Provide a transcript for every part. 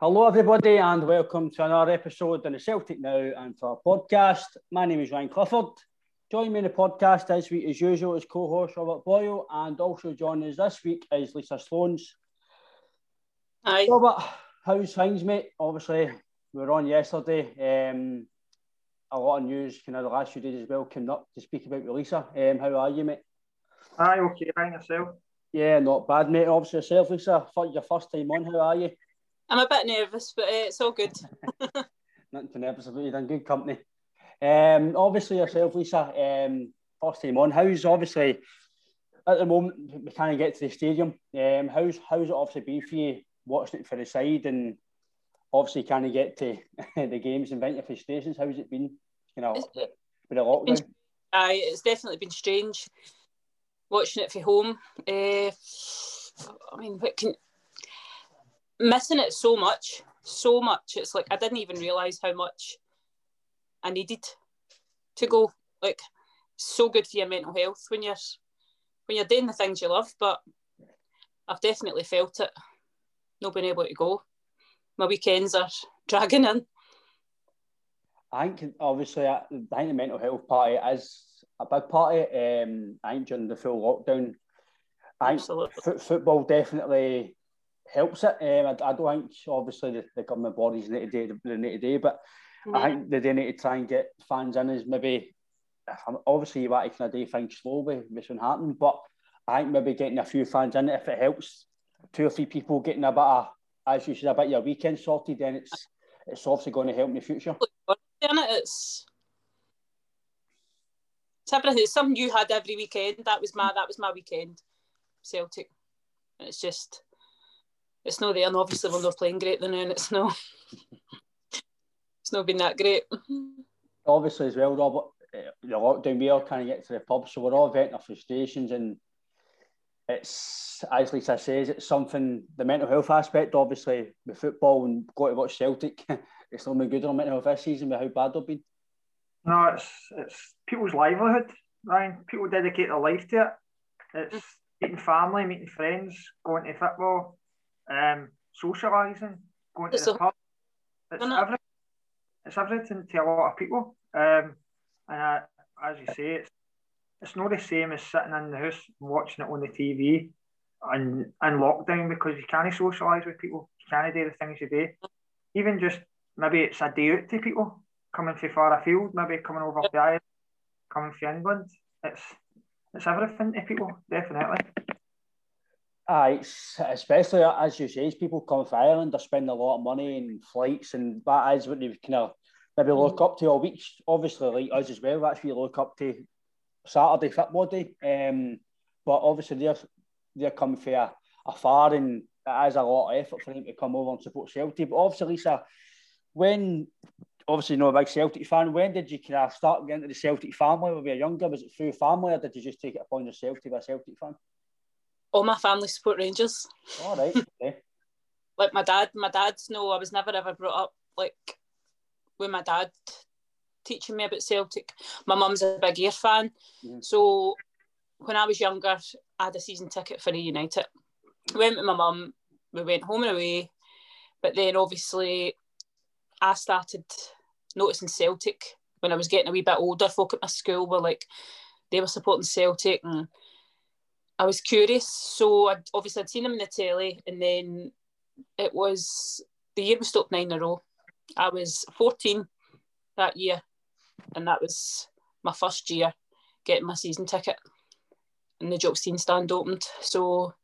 Hello, everybody, and welcome to another episode in the Celtic Now and for our podcast. My name is Ryan Clifford. Join me in the podcast this week, as usual, is co host Robert Boyle, and also joining us this week is Lisa Sloans. Hi. Robert, how's things, mate? Obviously, we were on yesterday. Um, a lot of news, kind of the last few days as well, came up to speak about with Lisa. Um, how are you, mate? Aye, okay, Ryan, yourself? Yeah, not bad, mate. Obviously, yourself, Lisa. For your first time on, how are you? I'm a bit nervous, but uh, it's all good. Nothing to nervous about. You're in good company. Um, obviously yourself, Lisa. Um, first time on. How's obviously at the moment we can't get to the stadium. Um, how's how's it obviously been for you watching it for the side and obviously can't get to the games and vent your frustrations? How's it been? You know, It's- with the lockdown. Aye, it's definitely been strange watching it from home. Uh, I mean, what can missing it so much, so much. It's like I didn't even realise how much I needed to go. Like, so good for your mental health when you're when you're doing the things you love. But I've definitely felt it. Not being able to go. My weekends are dragging in. I think obviously I think the mental health party is a big party. Um, I think during the full lockdown, I think Absolutely. fo- football definitely helps it. Um, I, I don't think obviously the, the government bodies need to do the need to do, but I think they do need to try and get fans in Is maybe obviously you want to kind of do things slowly, which can happen, but I think maybe getting a few fans in if it helps two or three people getting a bit of as you said a bit of your weekend sorted, then it's it's obviously going to help in the future. It's it's everything. It's something you had every weekend. That was my that was my weekend. Celtic. And it's just it's not there. And obviously when they're playing great then and it's no it's not been that great. obviously as well, Robert, uh, the lockdown we all kind of get to the pub, so we're all venting our frustrations, and it's as Lisa says, it's something the mental health aspect. Obviously, with football and go to watch Celtic, it's not been good on our mental health this season with how bad they've been. No, it's it's people's livelihood, Ryan. People dedicate their life to it. It's meeting family, meeting friends, going to football, um, socialising, going to the pub. It's everything. It's everything to a lot of people. Um, and uh, as you say, it's it's not the same as sitting in the house and watching it on the TV and in lockdown because you can't socialise with people. You can't do the things you do. Even just maybe it's a day out to people coming from far afield, maybe coming over the island, coming from England. It's it's everything to people, definitely. Aye, it's, especially as you say, people come from Ireland, they're spending a lot of money in flights, and that is what they kind of maybe look up to all week. Obviously, like us as well, that's what you look up to Saturday football day. Um, but obviously, they're they're coming from a, afar, and it is a lot of effort for them to come over and support Celtic. But obviously, Lisa, when obviously not a big Celtic fan, when did you kind of start getting into the Celtic family when you were younger? Was it through family, or did you just take it upon yourself to be a Celtic fan? All my family support Rangers. All right, okay. Like my dad, my dad's no, I was never ever brought up like with my dad teaching me about Celtic. My mum's a big Ayr fan. Mhm. So when I was younger, I had a season ticket for the United. Went with my mum, we went home and away. But then obviously I started noticing Celtic when I was getting a wee bit older. Folk at my school were like, they were supporting Celtic and I was curious. So I'd, obviously I'd seen him in the telly, and then it was the year we stopped nine in a row. I was 14 that year, and that was my first year getting my season ticket, and the Jock Stein stand opened. So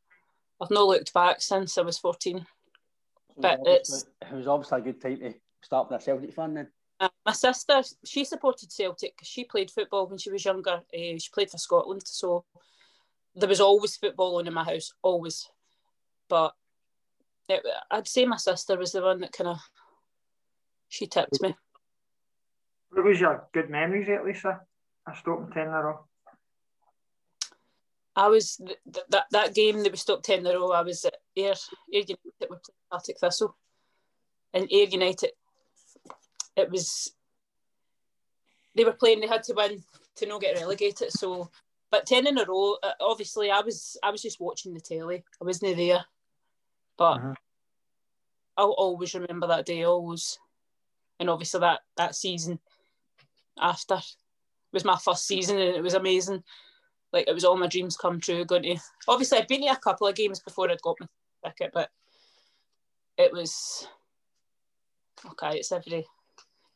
I've not looked back since I was 14. But it's it was obviously a good time to start being a Celtic fan then. Uh, my sister, she supported Celtic she played football when she was younger. Uh, she played for Scotland, so there was always football on in my house, always. But it, I'd say my sister was the one that kind of she tipped me. What was your good memories at Lisa? I stopped ten in a row. I was th- th- that that game that we stopped ten in a row. I was at Air Ayr United. We played Partick Thistle, and Ayr United. It was they were playing. They had to win to not get relegated. So, but ten in a row. uh, Obviously, I was I was just watching the telly. I wasn't there, but Mhm. I'll always remember that day. Always, and obviously that that season after was my first season, and it was amazing. Like it was all my dreams come true. Going to obviously I'd been to a couple of games before I'd got my ticket, but it was okay. It's every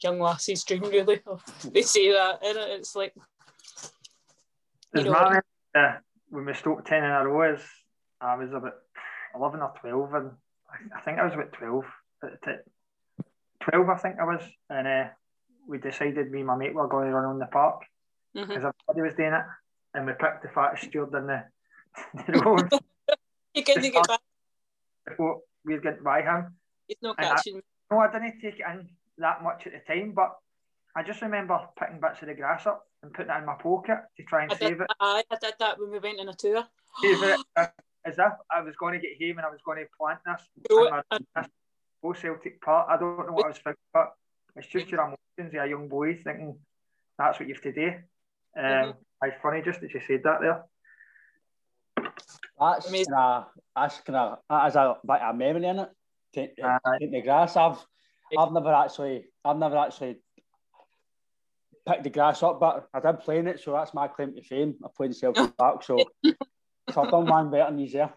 young lassie's dream, really. They say that, and it's like As memory, uh, when we stopped ten in a row is I was about eleven or twelve, and I, I think I was about twelve. at the ti- Twelve, I think I was, and uh, we decided me and my mate were going to run on the park because everybody was doing it, and we picked the fattest steward in the, the road you couldn't get back. before we were getting by him. It's not And I- catching. me. No, I didn't take it in that much at the time, but I just remember picking bits of the grass up and putting it in my pocket to try and I did, save it. I, I did that when we went on a tour. Save it uh, as if I was going to get home and I was going to plant this. Do in my- it. this whole Celtic part. I don't know what I was thinking, but it's just your emotions of a young boy thinking that's what you have to do. Um, Mhm. It's funny just that you said that there. That's Amazing. kind of that's kind of that has a bit of memory in it. Take, Aye. take the grass. I've I've never actually I've never actually picked the grass up, but I did play in it, so that's my claim to fame. I played in Celtic Park, so so I've done one better than you there.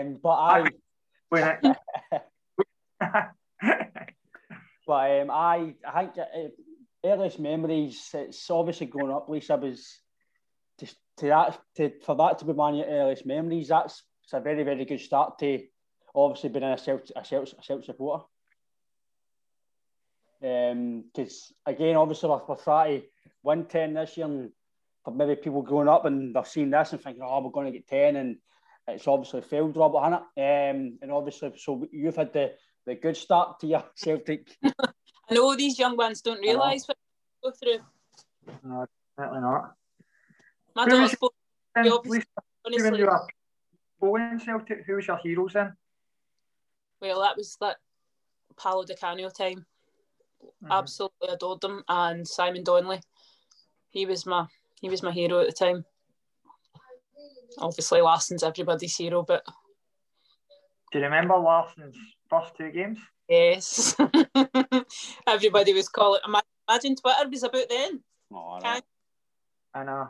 Um, but I When but um, I I think uh, earliest memories. It's obviously growing up. Lisa was to, to that to for that to be one of your earliest memories. That's it's a very very good start to obviously being a self a self a self supporter. Um, because again, obviously we're, we're trying to win ten this year, and for maybe people growing up and they're seeing this and thinking, oh, we're going to get ten, and it's obviously failed, Robert, hasn't it? Um, and obviously, so you've had the the good start to your Celtic. I know these young ones don't realise what they go through. no, definitely not. My Who daughter was- spoke, And Yeah, obviously- when honestly, you were bowling Celtic, who was your heroes then? well, that was that Paolo Di Canio time. Mhm. Absolutely adored them, and Simon Donnelly. He was my he was my hero at the time. Obviously, Larsson's everybody's hero, but Do you remember Larsson's first two games? yes, everybody was calling. ima- Imagine Twitter was about then. Oh, Can- And uh,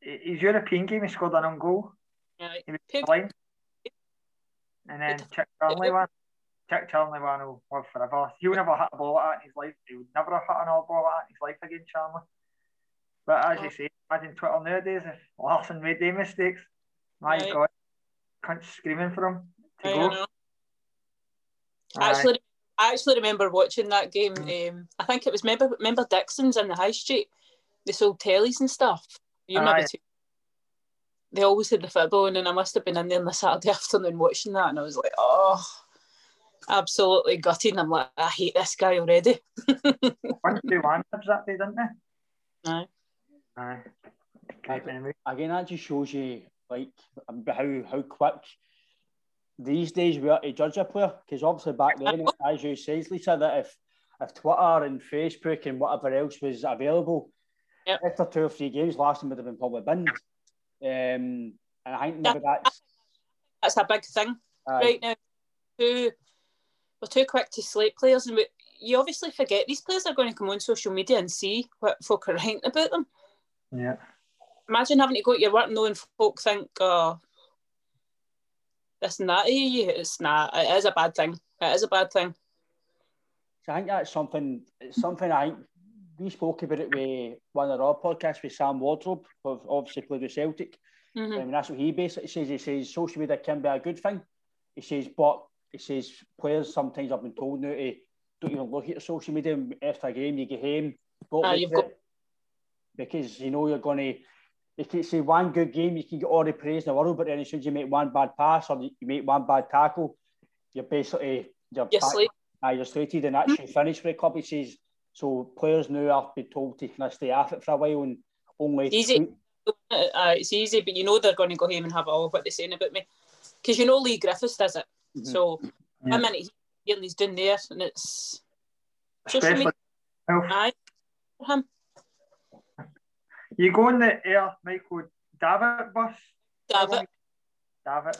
his European game, he scored an own goal. Yeah, He was Pig- blind. And then Chick Charnley one. Chick Charnley will live forever. He'll never hit a ball like that in his life. He would never have hit another ball like that in his life again, Charnley. But as you say, imagine Twitter nowadays if Larsson made them mistakes. My Right. God, cunts screaming for him to I go. know. Actually, I actually remember watching that game. Um, I think it was remember remember Dixon's in the high street. They sold tellies and stuff. You maybe too. They always had the football, and then I must have been in there on the Saturday afternoon watching that, and I was like, oh, absolutely gutted. And I'm like, I hate this guy already. One two one Hibs that day, didn't they? Aye. Aye. Great again, that just shows you like how how quick these days we are to judge a player. Because obviously back then, as you say, Lisa, that if if Twitter and Facebook and whatever else was available, Yep. after two or three games, last Larsson would have been probably binned. Um, and I think maybe that's That's a big thing uh, right now. Too, we're too quick to slate players, and we, you obviously forget these players are going to come on social media and see what folk are writing about them. Yeah. imagine having to go to your work knowing folk think, oh, this and that. It's not. It is a bad thing. It is a bad thing. So I think that's something. It's something I think we spoke about it with one of our podcasts with Sam Wardrop, who obviously played with Celtic. Mm-hmm. Um, and that's what he basically says. He says social media can be a good thing. He says, but he says players sometimes I've been told now to don't even look at social media after a game. You get home, you've got... because you know you're going to. You can say one good game, you can get all the praise in the world, but then as soon as you make one bad pass or you make one bad tackle, you're basically you're, you're, back, uh, you're slated and actually mm-hmm. finished for the club. He says so. Players now have been told to kind of stay off it for a while and only. It's easy. Uh, it's easy, but you know they're going to go home and have all what they're saying about me because you know Leigh Griffiths does it. Mm-hmm. So yeah. I mean, he's doing there, and it's media. Aye, him. You go on the Ayr Michael Davitt bus? Davitt. Davitt.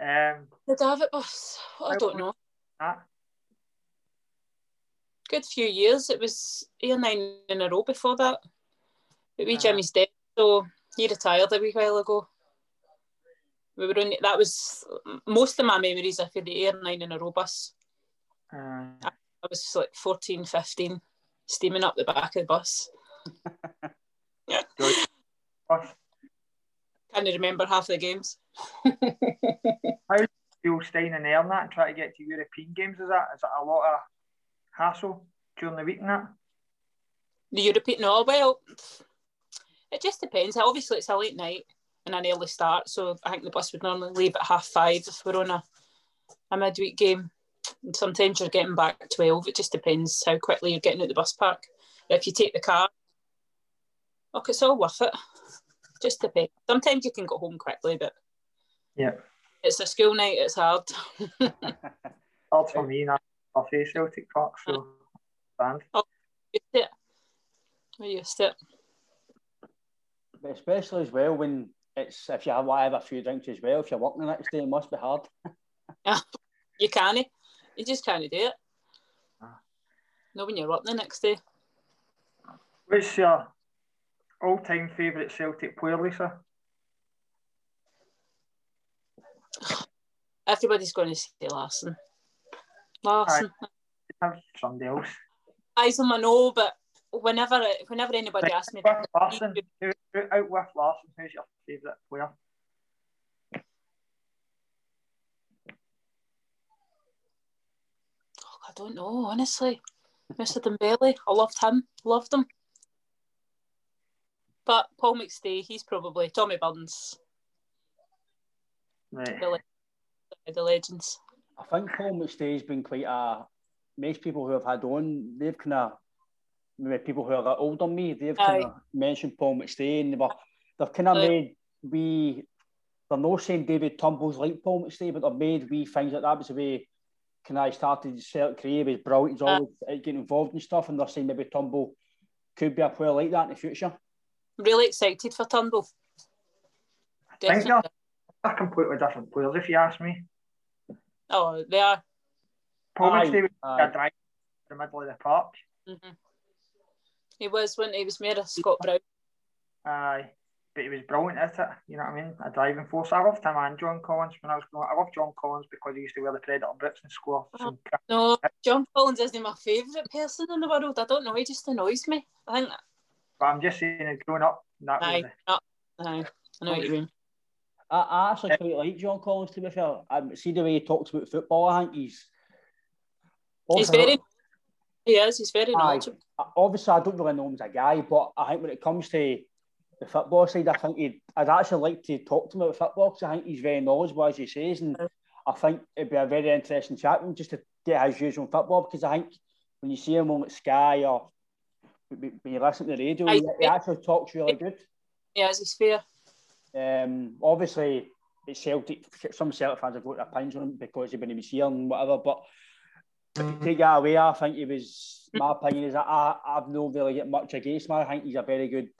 Um, the Davitt bus. I don't know. That? Good few years. It was eight or nine in a row before that. But we uh, Jimmy's dead, so he retired a wee while ago. We were only that was most of my memories are for the Ayr nine in a row bus. Uh, I, I was like 14, 15, steaming up the back of the bus. yeah. Can't remember half the games. How do you feel staying in Ayr that and try to get to European games? Is that is that a lot of hassle during the week and that? The European no, well it just depends. Obviously it's a late night and an early start. So I think the bus would normally leave at half five if we're on a, a midweek game. And sometimes you're getting back at 12. It just depends how quickly you're getting out the bus park. But If you take the car, look, it's all worth it. Just depends. Sometimes you can go home quickly, but yeah, it's a school night. It's hard. hard for me now. Off Celtic Park, so band. Oh, used it. We used it. But especially as well when it's if you have, have a few drinks as well. If you're working the next day, it must be hard. you can't. You just can't do it. Ah. No, when you're working the next day. What's your all-time favourite Celtic player, Lisa? Everybody's going to say Larsson. Larsson. I have somebody else. Isom, I know, but whenever whenever anybody asks me, Larsson, who, out with Larsson, who's your favourite player? Oh, I don't know, honestly. Mr. Dembele, I loved him, loved him. But Paul McStay, he's probably Tommy Burns. Right. The, the legends. I think Paul McStay's been quite a. Most people who have had on, they've kind of maybe people who are that older than me, they've kind of mentioned Paul McStay and they were, they've kind of made we they're not saying David Turnbull like Paul McStay, but they've made we things like that was the way kind of started his Celtic career, he was brilliant, he's always uh, getting involved in stuff, and they're saying maybe Turnbull could be a player like that in the future. Really excited for Turnbull. Definitely. I think they're completely different players, if you ask me. Oh, they are. Paul McStay was a drive in the middle of the park. Mm-hmm. He was when he was made of Scott Brown. Aye, but he was brilliant at it. You know what I mean? A driving force. I loved him and John Collins when I was growing. I loved John Collins because he used to wear the Predator boots and score. Oh, no, John Collins isn't my favourite person in the world. I don't know. He just annoys me. I think. But I'm just saying, growing up, that aye, was. Aye, aye, I know what you mean. I, I actually quite like John Collins. To be fair, I see the way he talks about football. I think he's. He's very he is. He's very knowledgeable. Obviously, I don't really know him as a guy, but I think when it comes to the football side, I think he'd, I'd actually like to talk to him about football because I think he's very knowledgeable, as he says, and I think it'd be a very interesting chat with him just to get his views on football because I think when you see him on Sky or when you listen to the radio, he, he, actually talks really good. Yeah, as he's fair. Um, obviously, it's Celtic. Some Celtic fans have got their opinions on him because he's been here and whatever, but. Take that away, I think he was. My opinion is that I, I've not really get much against him. I think he's a very good.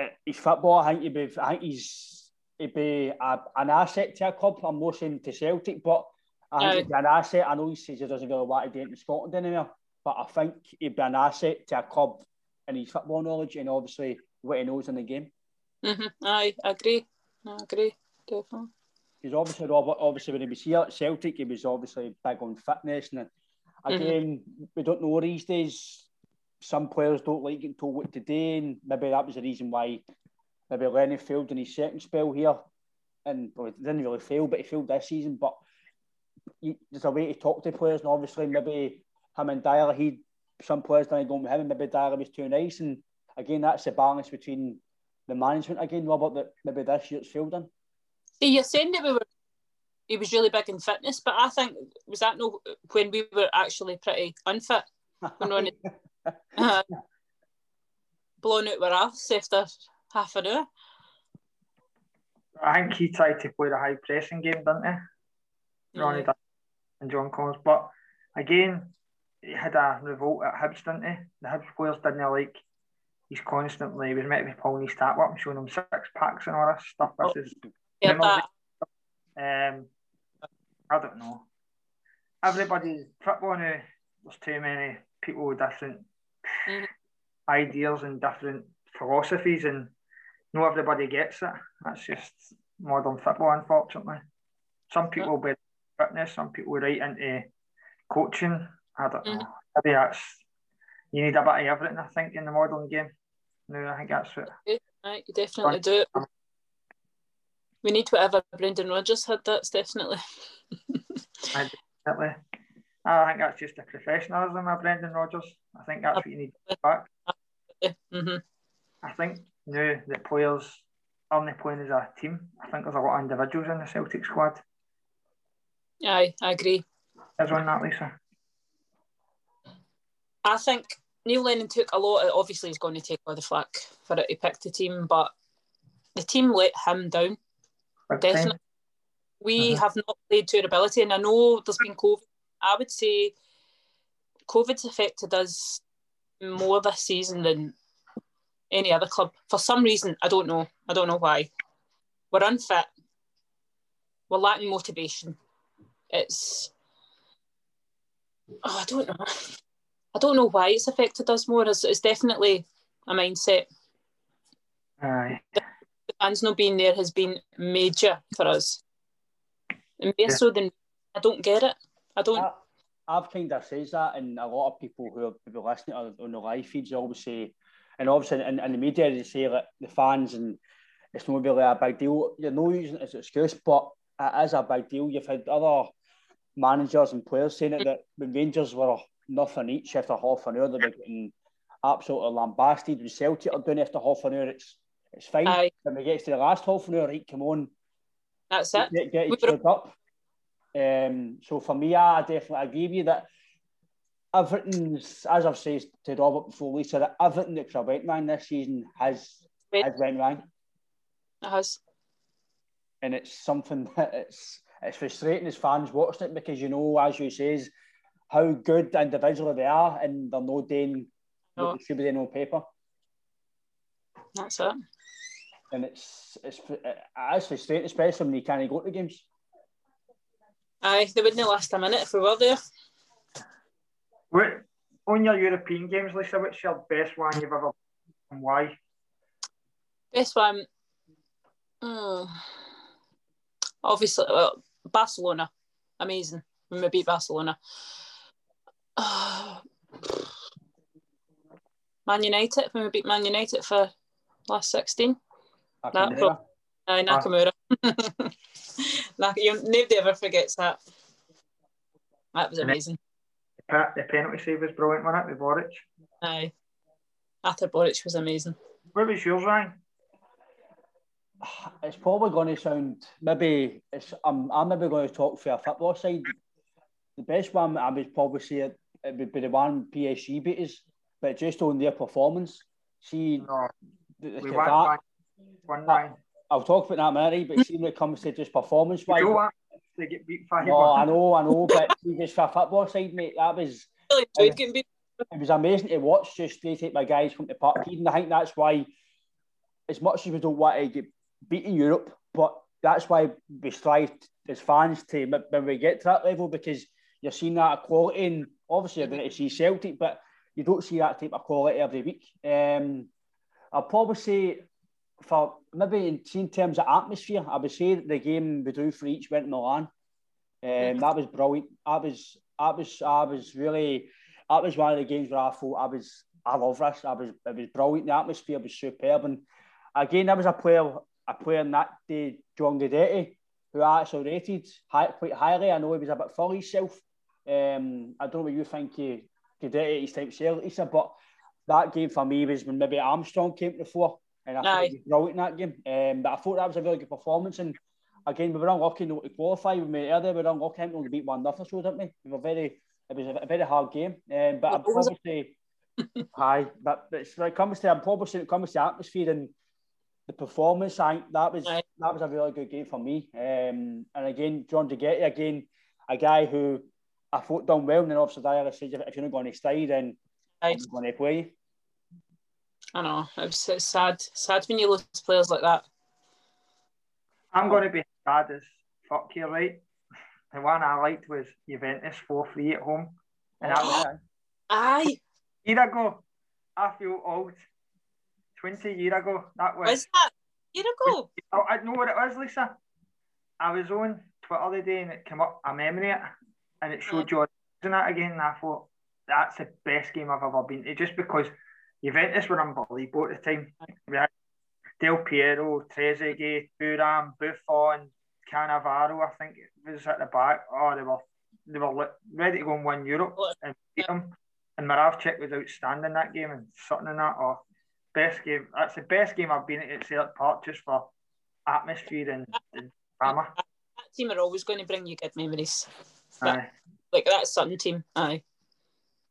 Uh, he's football. I think he'd be. I think he's. He'd be a, an asset to a club. I'm not saying to Celtic, but I think he'd be an asset. I know he says he doesn't really want to do it in Scotland anymore, but I think he'd be an asset to a club and his football knowledge and obviously what he knows in the game. Mm-hmm. I agree. I agree. Definitely. Because obviously Robert, obviously when he was here at Celtic, he was obviously big on fitness, and again, mm-hmm. we don't know these days. Some players don't like getting told what to do, and maybe that was the reason why maybe Lenny failed in his second spell here, and well, he didn't really fail, but he failed this season. But he, there's a way to talk to players, and obviously maybe him and Deila, he some players didn't go with him, and maybe Deila was too nice, and again, that's the balance between the management again, Robert, that maybe this year's failed in. See, you're saying that we were, he was really big in fitness, but I think was that no when we were actually pretty unfit, when on uh, blown out with us after half an hour. I think he tried to play the high pressing game, didn't he? Ronnie mm. and John Collins, but again, he had a revolt at Hibs, didn't he? The Hibs players didn't like he's constantly he was meant to be pulling his tap up and showing him six packs and all this stuff. This oh, is yeah, um, I don't know. Everybody football now. There's too many people with different mm-hmm. ideas and different philosophies, and not everybody gets it. That's just modern football, unfortunately. Some people will be fitness, some people right into coaching. I don't mm-hmm. know. Maybe that's you need a bit of everything, I think, in the modern game. No, I think that's what. Right, you definitely do it. We need whatever Brendan Rodgers had. That's definitely. I definitely. I think that's just a professionalism of Brendan Rodgers. I think that's what you need back. Mm-hmm. I think now the players aren't playing as a team. I think there's a lot of individuals in the Celtic squad. Aye, I agree. There's one that, Lisa. I think Neil Lennon took a lot. Of, obviously, he's going to take all the flack for it. He picked the team, but the team let him down. Definitely, we uh-huh. have not played to our ability, and I know there's been COVID. I would say COVID's affected us more this season than any other club. For some reason, I don't know. I don't know why. We're unfit. We're lacking motivation. It's oh, I don't know. I don't know why it's affected us more. It's, it's definitely a mindset. Aye. Fans not being there has been major for us. And more yeah. so than I don't get it. I don't. I, I've kind of said that, and a lot of people who have been listening on the live feeds always say, and obviously in, in the media they say that the fans and it's not really a big deal. You're not using it as an excuse, but it is a big deal. You've had other managers and players saying it that the Rangers were nothing each after half an hour. They're getting absolutely lambasted. When Celtic are doing after half an hour, it's it's fine. Aye. When we get to the last half an hour, right, come on. That's it. Get, get each other up. Um, so for me, I definitely agree with you that everything's, as I've said to Robert before, Lisa, that everything that have went wrong this season has, has went wrong. It has. And it's something that it's it's frustrating as fans watching it because you know, as you says, how good individually they are, and they're not doing no. what they should be doing on paper. That's it. And it's it's it's frustrating, especially when you can't go to games. Aye, they wouldn't last a minute if we were there. What on your European games, Lisa? What's your best one you've ever and why? Best one, mm, obviously, well, Barcelona, amazing when we beat Barcelona. Man United when we beat Man United for last sixteen. That pro- uh, Nakamura. nobody ever forgets that. That was amazing. The, the penalty save was brilliant, wasn't it, with Boruc? Aye. Artur Boruc was amazing. What was yours, Ryan? It's probably going to sound maybe it's I'm I'm maybe going to talk for a football side. The best one I would probably say it would be the one PSG beat us, but just on their performance. See, no, we that, one, one, one. I'll talk about that Mary, but see when it comes to just performance wise. They get beat five. No, I know, I know, but just for a football side, mate, that was. Really enjoyed getting beat. It was amazing to watch. Just they take my guys from the park. Even I think that's why, as much as we don't want to get beat in Europe, but that's why we strive as fans to when we get to that level because you're seeing that quality and obviously you're going to see Celtic, but you don't see that type of quality every week. Um, I'll probably say for maybe in, in terms of atmosphere, I would say that the game we drew for each went to Milan. Um. That was brilliant. I was, I was, I was really. That was one of the games where I thought I was. I love this. I was. It was brilliant. The atmosphere was superb. And again, there was a player, a player in that day, John Guidetti, who I actually rated high, quite highly. I know he was a bit full himself. Um, I don't know what you think he Guidetti his type of sale, Lisa, but that game for me was when maybe Armstrong came to the fore and I thought he was brilliant in that game. Um, but I thought that was a really good performance. And again, we were unlucky not to qualify. We made earlier, we were unlucky not to beat one nothing, so didn't we? We were very. It was a, a very hard game. Um, but I'm probably say, hi. But it's, when it comes to, I'm probably saying it comes to atmosphere and the performance. I that was aye. that was a really good game for me. Um, and again, John Guidetti, again, a guy who I thought done well. And then obviously, I said, if you're not going to stay, then I'm going to play. I know it's, it's sad. Sad when you lose players like that. I'm going to be sad as fuck here, right? The one I liked was Juventus 4 3 at home. And that was Aye. Year ago, I feel old. 20 year ago, that was. Was that? Year ago? Oh, I know what it was, Lisa. I was on Twitter the day and it came up a memory it, and it showed mm. you that again. And I thought, that's the best game I've ever been to, just because Juventus were unbelievable at the time. We had Del Piero, Trezeguet, Thuram, Buffon, Cannavaro, I think it was at the back. Oh, they were they were ready to go and win Europe and beat them. And Moravcik was outstanding that game and something in that. Oh, best game. That's the best game I've been at Celtic Park just for atmosphere and, and drama. That team are always going to bring you good memories. That, like that Sutton team, aye.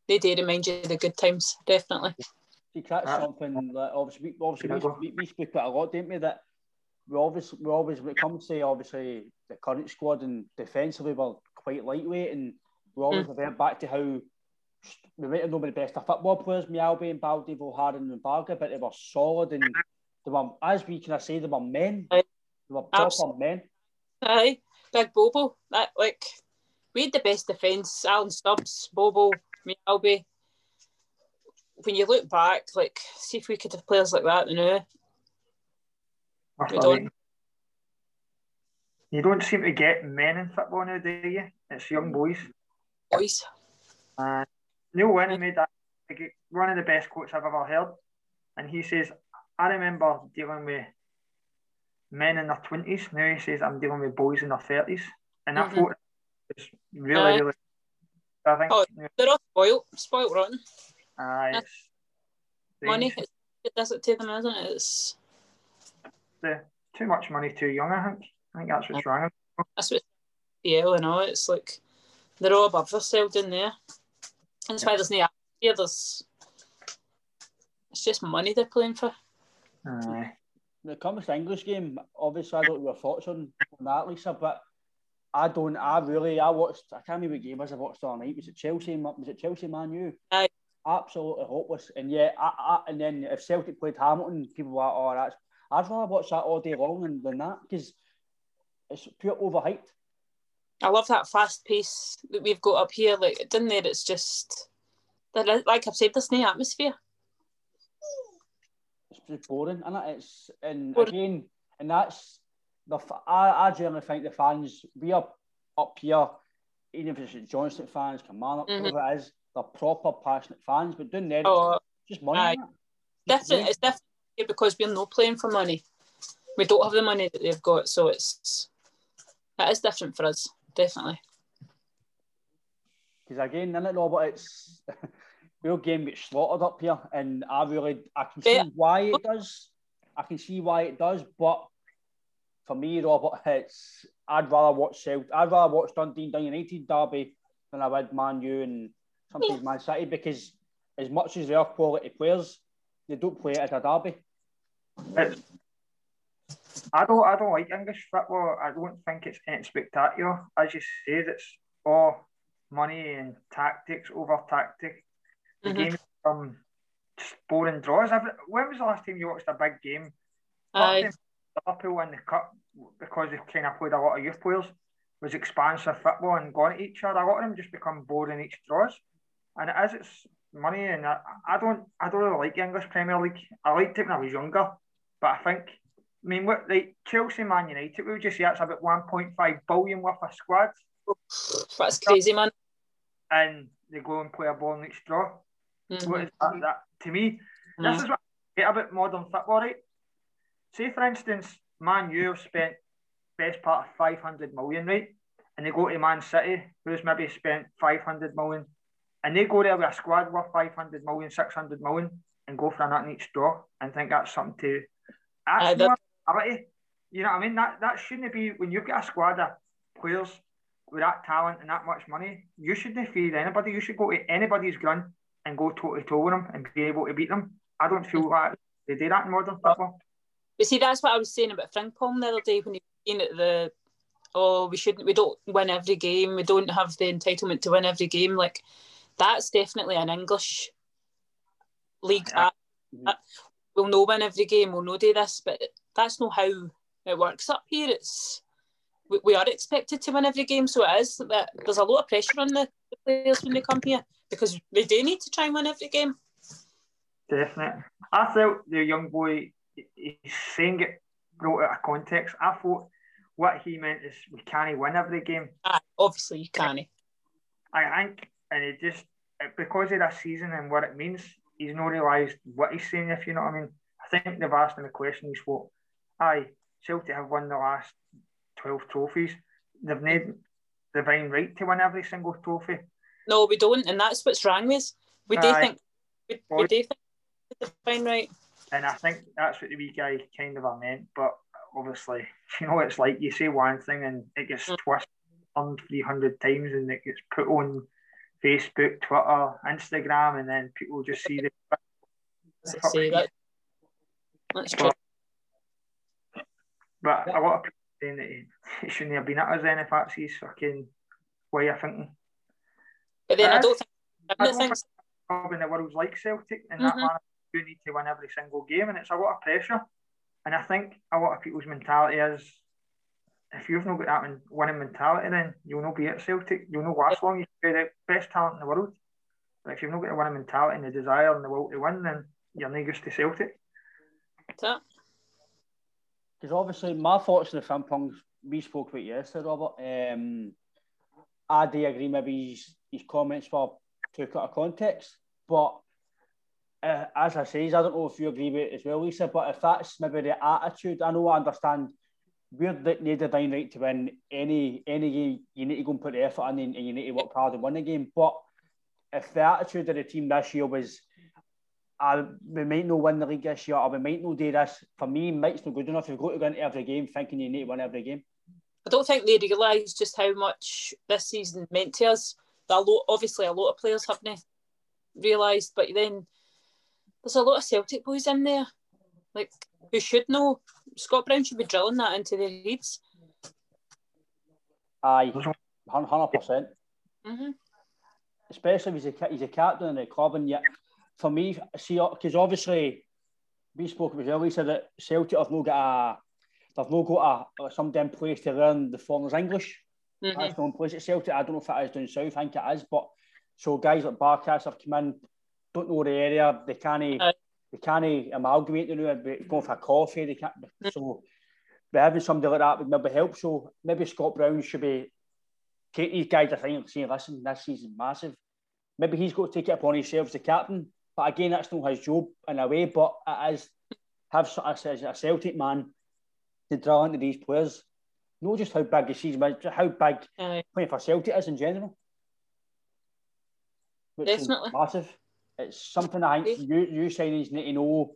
They do remind you of the good times, definitely. See, that's uh, something that obviously, we, obviously we, we, speak about a lot, don't we? That we obviously, we always, when it comes to obviously the current squad and defensively, we're quite lightweight, and we always mm. revert back to how we might have known the best of football players, Mjällby and Balde, Valgaeren and Varga, but they were solid and they were, as we can say, they were men. They were proper Absolutely. men. Aye, big Bobo. That like we had the best defence. Alan Stubbs, Bobo, Mjällby when you look back, like, see if we could have players like that now. We don't. You don't seem to get men in football now, do you? It's young boys. Boys. Uh, Neil Winnie made that one of the best quotes I've ever heard. And he says, I remember dealing with men in their 20s. Now he says, I'm dealing with boys in their 30s. And I mm-hmm. it was really, uh, really. I think. Oh, they're all spoiled, spoiled rotten. Uh, money. It does it to them, isn't it? It's the too much money too young. I think. I think that's what's wrong. That's what. Yeah, I know. It's like they're all above themselves in there. That's yeah. why there's no here. There's it's just money they're playing for. Aye. When it comes to English game, obviously I don't know your thoughts on, on that, Lisa, but I don't. I really. I watched. I can't remember what game was I watched all night. Was it Chelsea? Was it Chelsea Man U? Aye absolutely hopeless. And yeah, I, I, and then if Celtic played Hamilton, people were like, oh, that's. I'd rather watch that all day long than, than that because it's pure overhyped. I love that fast pace that we've got up here. Like, didn't there? It's just, like I've said, there's no atmosphere. It's just boring, and it? It's and boring. again, and that's the. I, I generally think the fans we are up here, even if it's Johnstone fans, Kilmarnock, mm-hmm. whatever it is they're proper passionate fans, but doing there, oh, just money. Aye, different. It's different because we're not playing for money. We don't have the money that they've got, so it's it is different for us, definitely. Because again, in it, Robert, it's real game gets slaughtered up here, and I really I can see why it does. I can see why it does, but for me, Robert, it's I'd rather watch Celtic. I'd rather watch Dundee United derby than I would Man U and sometimes Man City because as much as they are quality players, they don't play it at a derby. It's, I don't I don't like English football. I don't think it's, it's spectacular. As you said, it's all money and tactics over tactic. The mm-hmm. game from just boring draws. When was the last time you watched a big game? Aye. Liverpool in the cup because they kind of played a lot of youth players was expansive football and going at each other. A lot of them just become boring each draws and as it's money, and I, I don't, I don't really like the English Premier League. I liked it when I was younger, But I think, I mean, what like Chelsea, Man United, we would just say that's about 1.5 billion worth of squads. That's crazy, man. And they go and play a ball next draw. Mm-hmm. What is that, that? To me, this is what I get about modern football, right? Say, for instance, Man U have spent best part of 500 million, right? And they go to Man City, who's maybe spent 500 million, and they go there with a squad worth 500 million, 600 million, and go for a nut each draw and think that's something to. That's that- ability. You know what I mean? That that shouldn't be when you've got a squad of players with that talent and that much money. You shouldn't fear anybody. You should go to anybody's gun and go toe to toe with them and be able to beat them. I don't feel that they do that in modern football. But see, that's what I was saying about Frimpong the other day when he was saying at the, oh, we shouldn't, we don't win every game, we don't have the entitlement to win every game. Like, that's definitely an English league. Yeah. Uh, We'll know win every game, we'll know do this, but that's not how it works up here. It's we, we are expected to win every game, so it is that there's a lot of pressure on the, the players when they come here because they do need to try and win every game. Definitely. I felt the young boy, he's saying it brought out of context. I thought what he meant is we can't win every game. Ah, obviously, you can't. I think, and it just because of that season and what it means, he's not realised what he's saying. If you know what I mean, I think they've asked him the question. He's thought, "Aye, Celtic have won the last twelve trophies. They've made divine right to win every single trophy." No, we don't, and that's what's wrong with. We do think we, we do think the fine, right? And I think that's what the wee guy kind of meant. But obviously, you know, it's like you say one thing and it gets Mm. twisted on 300 times and it gets put on Facebook, Twitter, Instagram, and then people just see the. Say that. That's true. But a lot of people saying that he, he shouldn't have been at us then if that's his fucking way of thinking. But then I don't think. I don't think club in the world's like Celtic in that Mhm. manner. You need to win every single game, and it's a lot of pressure. And I think a lot of people's mentality is if you've not got that win- winning mentality, then you'll not be at Celtic. You'll not last long. You can be the best talent in the world. But if you've not got the winning mentality and the desire and the will to win, then you're not used to Celtic. that. Because obviously, my thoughts on the Frimpong, we spoke about yesterday, Robert. Um, I do agree, maybe his, his comments were took out of context. But uh, as I say, I don't know if you agree with it as well, Lisa, but if that's maybe the attitude, I know I understand we're the a divine right to win any any game. You need to go and put the effort in and, you need to work hard and win the game. But if the attitude of the team this year was uh, we might not win the league this year, or we might not do this. For me, might's not good enough. You've got to go into every game thinking you need to win every game. I don't think they realise just how much this season meant to us. A lot, obviously, a lot of players haven't realised, but then there's a lot of Celtic boys in there, like who should know. Scott Brown should be drilling that into their heads. Aye, hundred percent. Mm-hmm. Especially if he's a he's a captain in the club, and yet for me, see, because obviously we spoke about earlier, said that Celtic have no got a they've no got a some damn place to learn the foreigners English. Mm-hmm. That's no place at Celtic. I don't know if it is down south. I think it is, but so guys like Barkas have come in, don't know the area. They can't Aye. They can't amalgamate. You know, going for a coffee. They can't. So, but having somebody like that would maybe help. So maybe Scott Brown should be take these guys. I think saying, listen, this season massive. Maybe he's got to take it upon himself as the captain. But again, that's not his job in a way. But it is have as a Celtic man to draw into these players. Not just how big the season is, just how big playing for Celtic is in general. Which is Definitely. massive. It's something I think you, you signings need to know.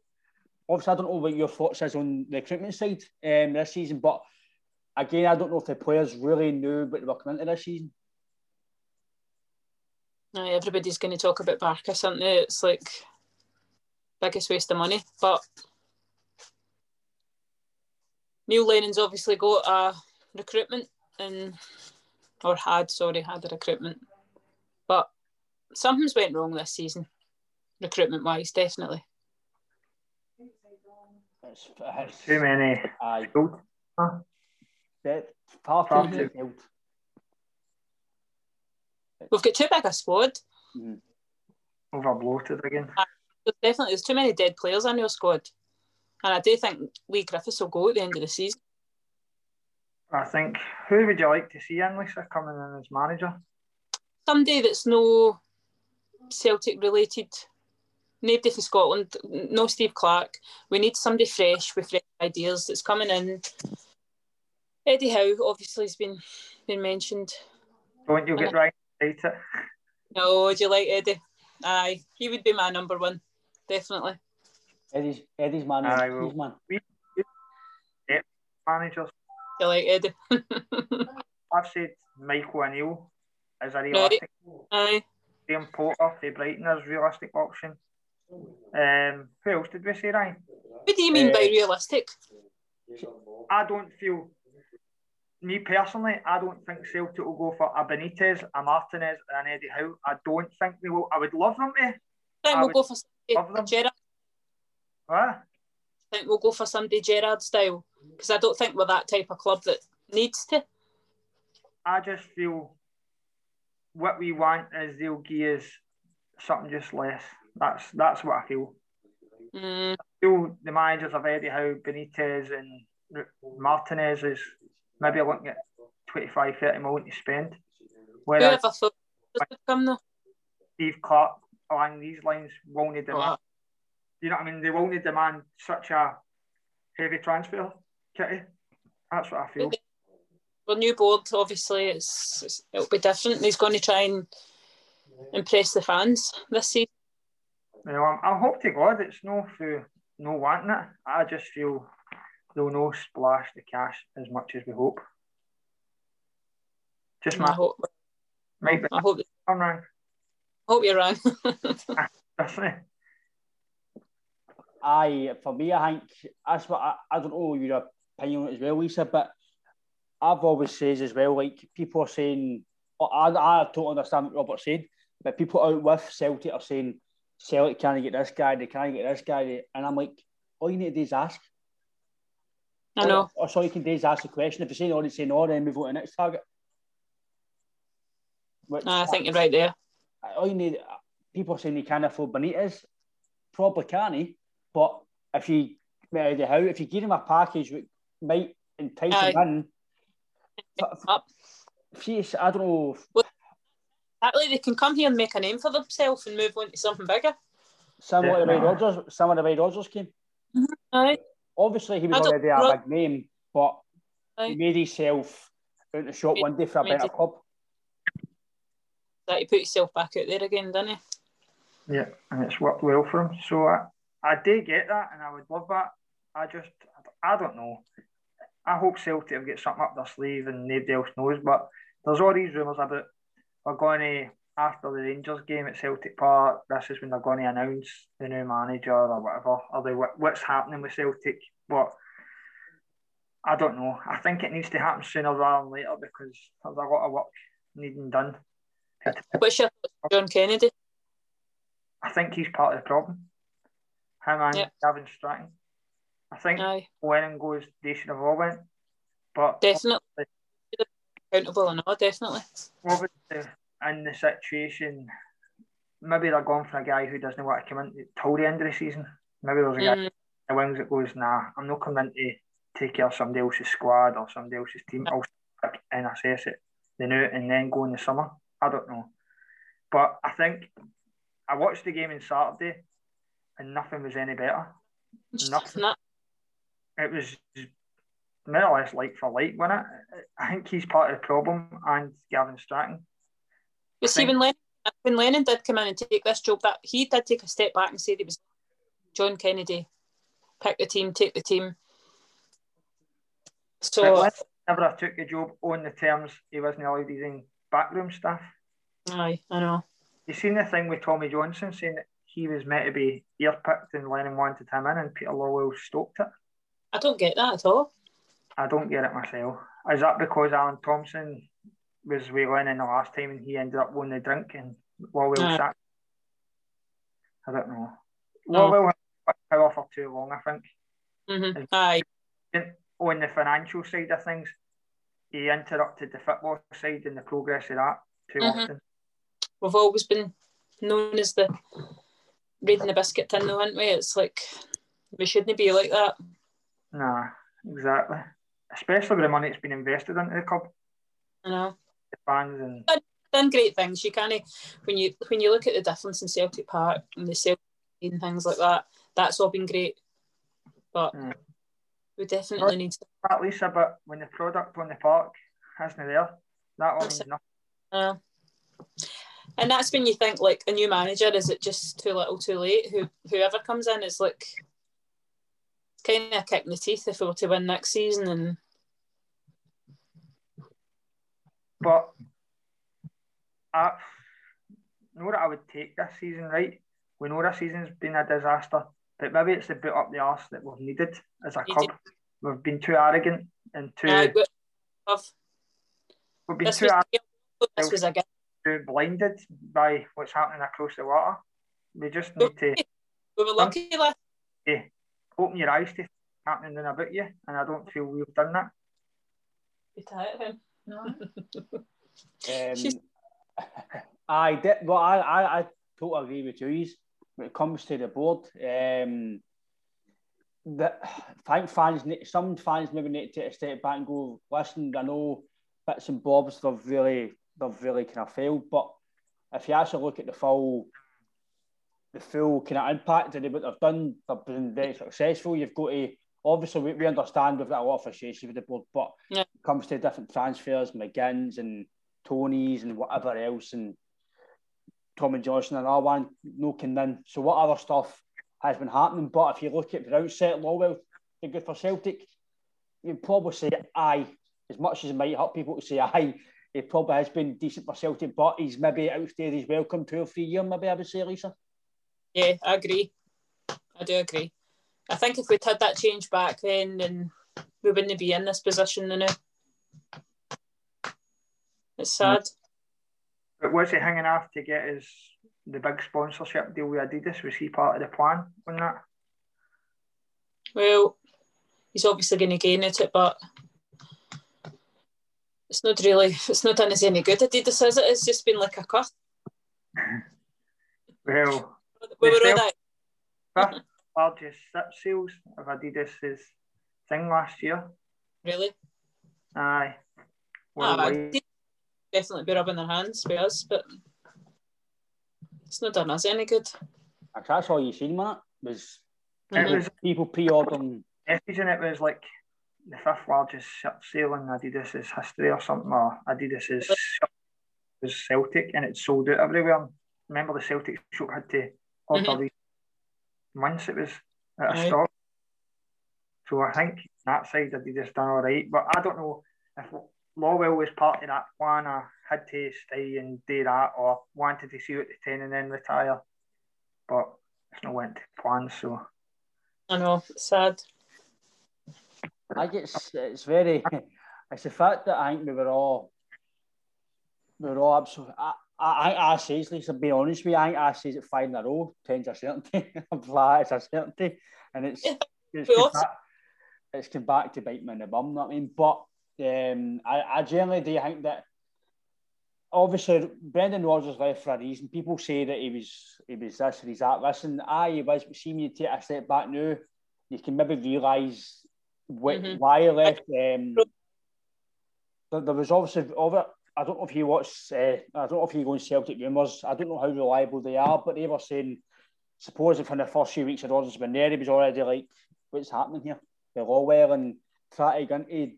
Obviously, I don't know what your thoughts is on the recruitment side um, this season, but again, I don't know if the players really knew what they were coming into this season. Aye, everybody's going to talk about Barkas, aren't they? It's like biggest waste of money. But Neil Lennon's obviously got a recruitment and or had, sorry, had a recruitment. But something's went wrong this season, recruitment wise, definitely. It's, it's, Too many. aye, Gold. that- far Far mm-hmm. too too- detailed. We've got too big a squad. Mm. Over bloated again. There's definitely there's too many dead players on your squad. And I do think Leigh Griffiths will go at the end of the season. I think. Who would you like to see in Lisa coming in as manager? Somebody that's no Celtic related. Nobody from Scotland, no Steve Clarke. We need somebody fresh with fresh ideas that's coming in. Eddie Howe obviously has been been mentioned. Don't you get uh, right later? No, do you like Eddie? Aye, he would be my number one, definitely. Eddie's Eddie's man. Aye, He's man. We, yeah, managers. You like Eddie? I've said Michael O'Neill is a realistic. Aye. Graham Potter, for Brighton is a realistic option. Um, who else did we say, Ryan? What do you mean by Uh, realistic? I don't feel, me personally, I don't think Celtic will go for a Benitez, a Martinez, and an Eddie Howe. I don't think they will. I would love them to. I we'll go for somebody. Gerrard. What? I think we'll go for somebody Gerrard style because I don't think we're that type of club that needs to. I just feel what we want is they'll give us something just less. That's that's what I feel. Mm, I feel the managers of Eddie Howe, Benitez, and Martinez is maybe looking at 25, 30 million to spend. Whereas whoever thought this would come though. Steve Clarke along these lines need demand. Oh, You know what I mean? They need demand such a heavy transfer, Kitty. That's what I feel. well, new board obviously it's, it's it'll be different. He's going to try and impress the fans this season. You know, I'm, I hope to God it's no through no wanting it. I just feel they'll no splash the cash as much as we hope. Just I my hope, Maybe I hope, I'm wrong. hope you're wrong. Definitely. Aye, for me, I think that's what I, I don't know your opinion on it as well, Lisa, but I've always says as well, like people are saying, I, I don't understand what Robert said, but people out with Celtic are saying Celtic can't get this guy, they can't get this guy, and I'm like, all you need to do is ask. I know. Or, so you can do is ask the question. If you say no, they say no, then move on to the next target. Which, I think you're right there. all you need, people are saying he can't afford Benitez. Probably can he, eh? but if you, well, how if you give him a package which might entice him Aye. in, Up. if I don't know, Exactly, they can come here and make a name for themselves and move on to something bigger. similar to the way Definitely. Rodgers, similar to the way Rodgers came. Mm-hmm. Aye. Obviously, he was already a Ro- big name, but Aye. he made himself out in the shop one day for a better it- club. That you put yourself back out there again, didn't he? Yeah, and it's worked well for him. So I, I do get that, and I would love that. I just, I don't know. I hope Celtic will get something up their sleeve and nobody else knows. But there's all these rumours about we're going to after the Rangers game at Celtic Park. This is when they're going to announce the new manager or whatever, or the, what- what's happening with Celtic. But I don't know. I think it needs to happen sooner rather than later because there's a lot of work needing done. What's your thoughts John Kennedy? I think he's part of the problem. Him and Yeah. Gavin Strachan. I think Aye, when it goes, they should have all went. But definitely. Accountable or not, definitely. obviously, in the situation, maybe they're going for a guy who doesn't want to come in till the end of the season. Maybe there's a guy Mm, in the wings that goes, nah, I'm not coming in to take care of somebody else's squad or somebody else's team. I'll stick and assess it the new and then go in the summer. I don't know. But I think I watched the game on Saturday and nothing was any better. Nothing. Nah, it was more or less like for like, wasn't it? I think he's part of the problem, and Gavin Strachan. But see, when Lennon, when Lennon did come in and take this job, that he did take a step back and say it was John Kennedy, pick the team, take the team. So But Never took the job on the terms he wasn't allowed his own backroom staff. aye, I know. You seen the thing with Tommy Johnson saying that he was meant to be earpicked and Lennon wanted him in, and Peter Lawwell stoked it. I don't get that at all. I don't get it myself. Is that because Alan Thompson was with in the last time and he ended up winning the drink and Lawwell Aye. sat. I don't know. No. Lawwell had power for too long, I think. hmm Aye, on the financial side of things, he interrupted the football side and the progress of that too Mhm. often. we've always been known as the raiding the biscuit tin, though, haven't we? It's like We shouldn't be like that. Nah, exactly. Especially with the money that's been invested into the club. I know. The fans and Done great things. You kind of when you when you look at the difference in Celtic Park and the Celtic and things like that. That's all been great, but Mm. we definitely need to. at least a bit when the product on the park isn't there. That all means nothing. Uh, and that's when you think like a new manager is it just too little too late who whoever comes in is like kind of a kick in the teeth if we were to win next season and But I know that I would take this season, right? We know this season's been a disaster, but maybe it's the bit up the arse that we've needed as a club. We've been too arrogant and too uh, we've been this too arrogant, was too blinded by what's happening across the water. We just need to we were lucky last open your eyes to what's happening in about you, and I don't feel we've done that. Um, I did. Well, I, I, I totally agree with you when it comes to the board. Um, that think fans, need- some fans maybe need to take a step back and go, listen. I know bits and bobs they've really, they've really kind of failed, but if you actually look at the full, the full kind of impact of what they've done, they've been very successful. You've got to obviously we, we understand we've got a lot of frustrations with the board, but Yeah. it comes to different transfers, McGinns and Tony's and whatever else, and Tom and Johnson and all one, no can in. So what other stuff has been happening? But if you look at the outset, Lawwell, been good for Celtic. You'd probably say aye, as much as it might hurt people to say aye. He probably has been decent for Celtic, but he's maybe outstayed his welcome two or three years, maybe I would say, Lisa. yeah I agree I do agree I think if we'd had that change back then then we wouldn't be in this position now it's mm. sad But was he hanging off to get his the big sponsorship deal with Adidas? Was he part of the plan on that? Well, he's obviously going to gain at it, but it's not really, it's not done us any good. Adidas is it? It's just been like a cut. Well, We were all that, largest SIP sales of Adidas's thing last year. really. Aye. Ah, Worldwide. Adidas definitely be rubbing their hands with us, but it's not done us any good. Actually, that's all you seen, man. Was It was people pre-ordering. message and it was like the fifth largest shirt sale in Adidas's history or something, or Adidas's shirt was Celtic and it sold out everywhere. Remember the Celtic shop had to order Mhm. these months it was out of Aye. stock. So I think that side Adidas done all right, but I don't know if Lawwell was part of that plan or had to stay and do that or wanted to see out to 10 and then retire. But it's not went to plan, so I know, it's sad. I guess it's it's very. It's the fact that I think we were all. We were all absolutely. I, I, I, I say, Lisa, be honest with you, I I says it five in a row, tens a certainty. Flat, it's a certainty. And it's it's come back, it's come back to bite me in the bum, you I mean? But um, I, I generally do think that obviously Brendan Rodgers left for a reason. People say that he was he was this or he's that. Listen, aye, he was. But see me take a step back now, you can maybe realise what, Mhm. why he left. Um, there, there was obviously over. I don't know if you watch. Uh, I don't know if you go on Celtic rumours. I don't know how reliable they are, but they were saying. Suppose if in the first few weeks of Rodgers been there, he was already like, "What's happening here?" The Lawwell and try to get into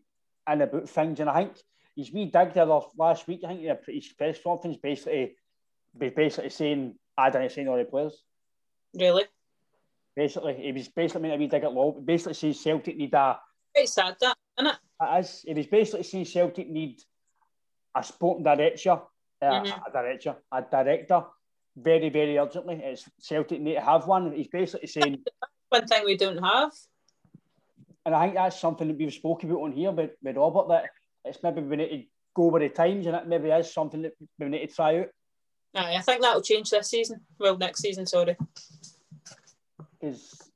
in about things, and I think he's wee dig the other last week. I think in a his press conference basically, basically saying, "I didn't sign all the players." Really. Basically, he was basically making a wee dig at Law. Basically, saying Celtic need a. Quite sad that, isn't it? It is. He was basically saying Celtic need a sporting director, uh, Mhm. a director, a director, very, very urgently. It's Celtic need to have one. He's basically saying, One thing we don't have. and I think that's something that we've spoken about on here with, with Robert, that it's maybe we need to go with the times, and it maybe is something that we need to try out. Aye, I think that'll change this season. Well, next season, sorry. Because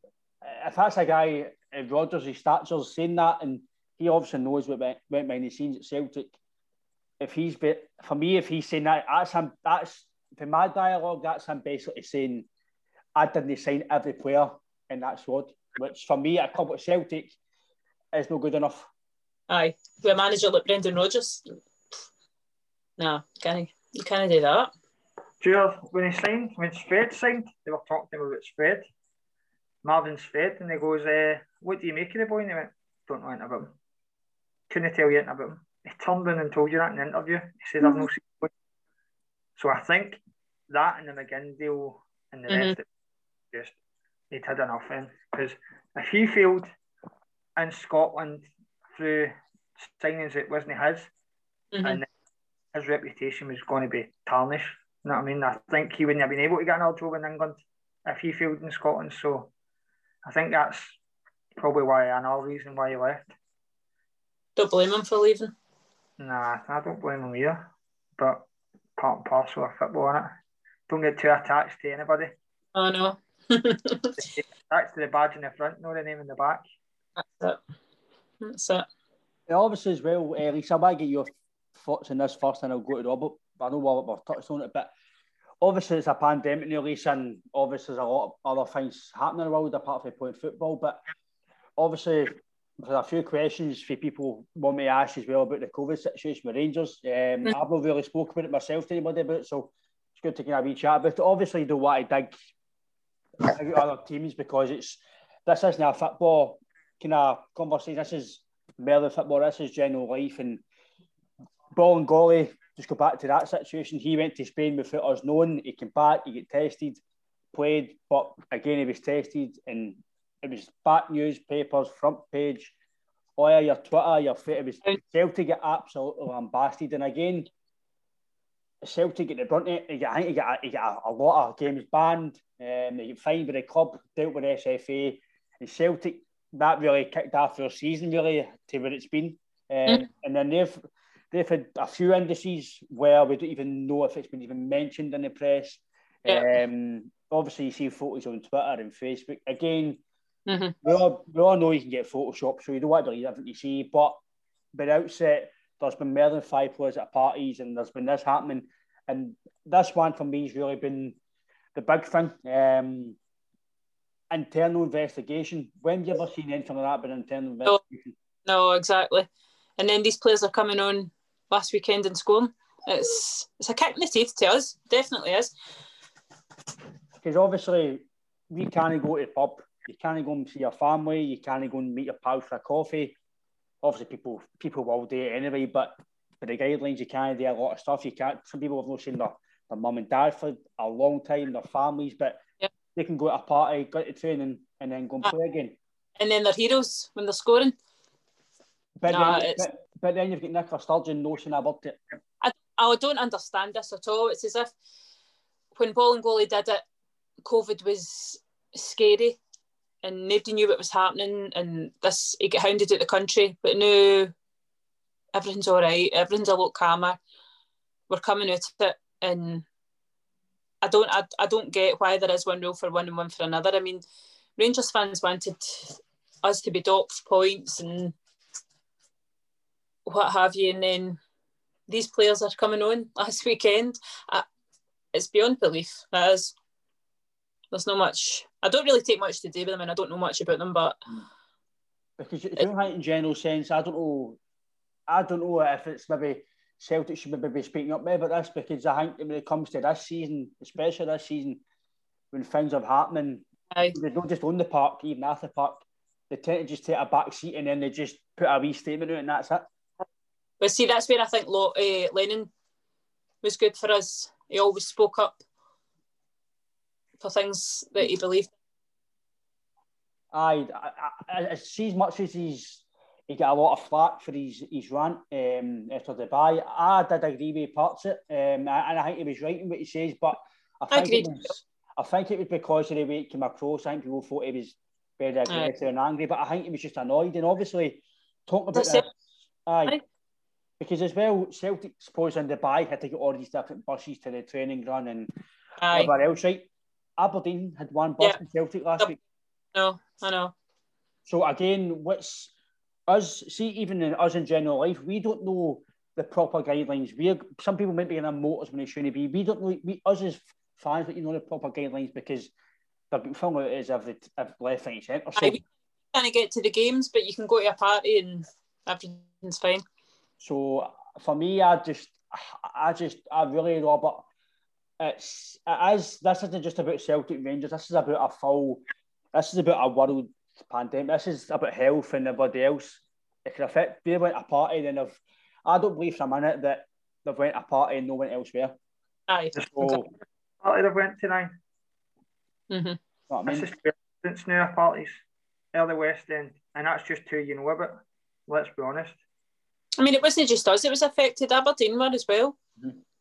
if that's a guy, uh, Rodgers, his statures saying that, and he obviously knows what went, went behind the scenes at Celtic. If he's be, for me, if he's saying that, that's him. That's for my dialogue. That's him basically saying, "I didn't sign every player in that squad." which for me, a club at Celtic is no good enough. Aye, with a manager like Brendan Rodgers, nah, can you can't do that. Sure, when he signed, when Fred signed, they were talking to him about Fred, Marvin Fred, and he goes, uh, "What do you make of the boy?" And he went, "Don't know anything about him. Couldn't tell you anything about him." He turned in and told you that in the interview. He said, "I've no." Mm-hmm. So I think that and the McGinn deal and the mm-hmm. rest, just he'd had enough in because if he failed in Scotland through signings that wasn't his, mm-hmm. and his reputation was going to be tarnished. You know what I mean? I think he wouldn't have been able to get another job in England if he failed in Scotland. So I think that's probably why another reason why he left. Don't blame him for leaving. Nah, I don't blame him either. But part and parcel of football, innit? Don't get too attached to anybody. Oh no. attached to the badge in the front, not the name in the back. That's it. That's it. Yeah, obviously, as well, uh, Lisa, I might get your thoughts on this first, and I'll go to Robert. I know we've, we've touched on it, but obviously it's a pandemic now, Lisa, and obviously there's a lot of other things happening in the world apart from playing football. But obviously, there's a few questions for people want me to ask as well about the COVID situation with Rangers. Um, mm-hmm. I've not really spoken about it myself to anybody about it, so it's good to get a wee chat about it. Obviously, you don't want to dig other teams because it's this isn't a football kind of conversation. This is more than football. This is general life and Bolingoli. Just go back to that situation. He went to Spain without us knowing. He came back. He got tested, played, but again he was tested, and it was back newspapers, front page, all your Twitter, your it was Celtic get absolutely lambasted, and again. Celtic get the brunt of it. He got, I think he got, he got a, a lot of games banned. Um, he got fined with the club, dealt with SFA. And Celtic that really kicked off their season really to where it's been. Um, mm. And then they've they've had a few indices where we don't even know if it's been even mentioned in the press. Yeah. Um, obviously, you see photos on Twitter and Facebook. Again, mm-hmm. we, all, we all know you can get Photoshop, so you don't want to believe everything you see. But by the outset, there's been more than five players at parties, and there's been this happening. And this one for me has really been the big thing. Um, internal investigation. When have you ever seen anything like that but internal investigation? No, no, exactly. And then these players are coming on last weekend in scoring. It's it's a kick in the teeth to us, definitely is. Because obviously we can't go to the pub, you can't go and see your family, you can't go and meet your pals for a coffee. Obviously people people will do it anyway, but for the guidelines you can't do a lot of stuff. You can't some people have not seen their, their mum and dad for a long time, their families, but they can go to a party, go to training, and then go and ah. play again. And then they're heroes when they're scoring. But, nah, then, but, but, then you've got Nicola Sturgeon notion about it. I, I don't understand this at all. It's as if when Bolingoli did it, COVID was scary and nobody knew what was happening and this he got hounded at the country. But now everything's all right, everything's a lot calmer. We're coming out of it and I don't I, I don't get why there is one rule for one and one for another. I mean, Rangers fans wanted us to be docked points and what have you, and then these players are coming on last weekend. I, it's beyond belief. That is. There's not much. I don't really take much to do with them, and I don't know much about them. But because you, you in general sense, I don't know. I don't know if it's maybe Celtic should maybe be speaking up maybe about this because I think when it comes to this season, especially this season, when things are happening, Aye. they don't just own the park, even after the park. They tend to just take a back seat and then they just put a wee statement out and that's it. But see, that's where I think uh, Lennon was good for us. He always spoke up for things that he believed. Aye, I, I, I see as much as he's he got a lot of flack for his his rant um, after Dubai. I did agree with parts of it, um, and I think he was right in what he says. But I think I it was, I think it was because of the way it came across. I think people thought he was very aggressive and angry, but I think he was just annoyed. And obviously, talking about this, aye, because as well, Celtic suppose in Dubai had to get all these different buses to the training ground and aye. whatever else. Right, Aberdeen had one bus yeah. in Celtic last week. No, I know. So again, what's us see even in us in general life, we don't know the proper guidelines. We're some people might be in their motors when they shouldn't be. We don't know. We us as fans, but you know the proper guidelines because They've been filling out as every, every left, right, centre. So, trying to get to the games, but you can go to a party and everything's fine. So for me, I just, I just, I really, Robert, it's it is. This isn't just about Celtic Rangers. This is about a full. This is about a world pandemic. This is about health and everybody else. It can affect. They went a party, then if I don't believe for a minute that they've went a party and no one elsewhere. Aye. So, party they went tonight. Mm-hmm. What I mean? This is since now parties, early West End, and that's just who you know about. Let's be honest. I mean, it wasn't just us; it was affected. Aberdeen were as well.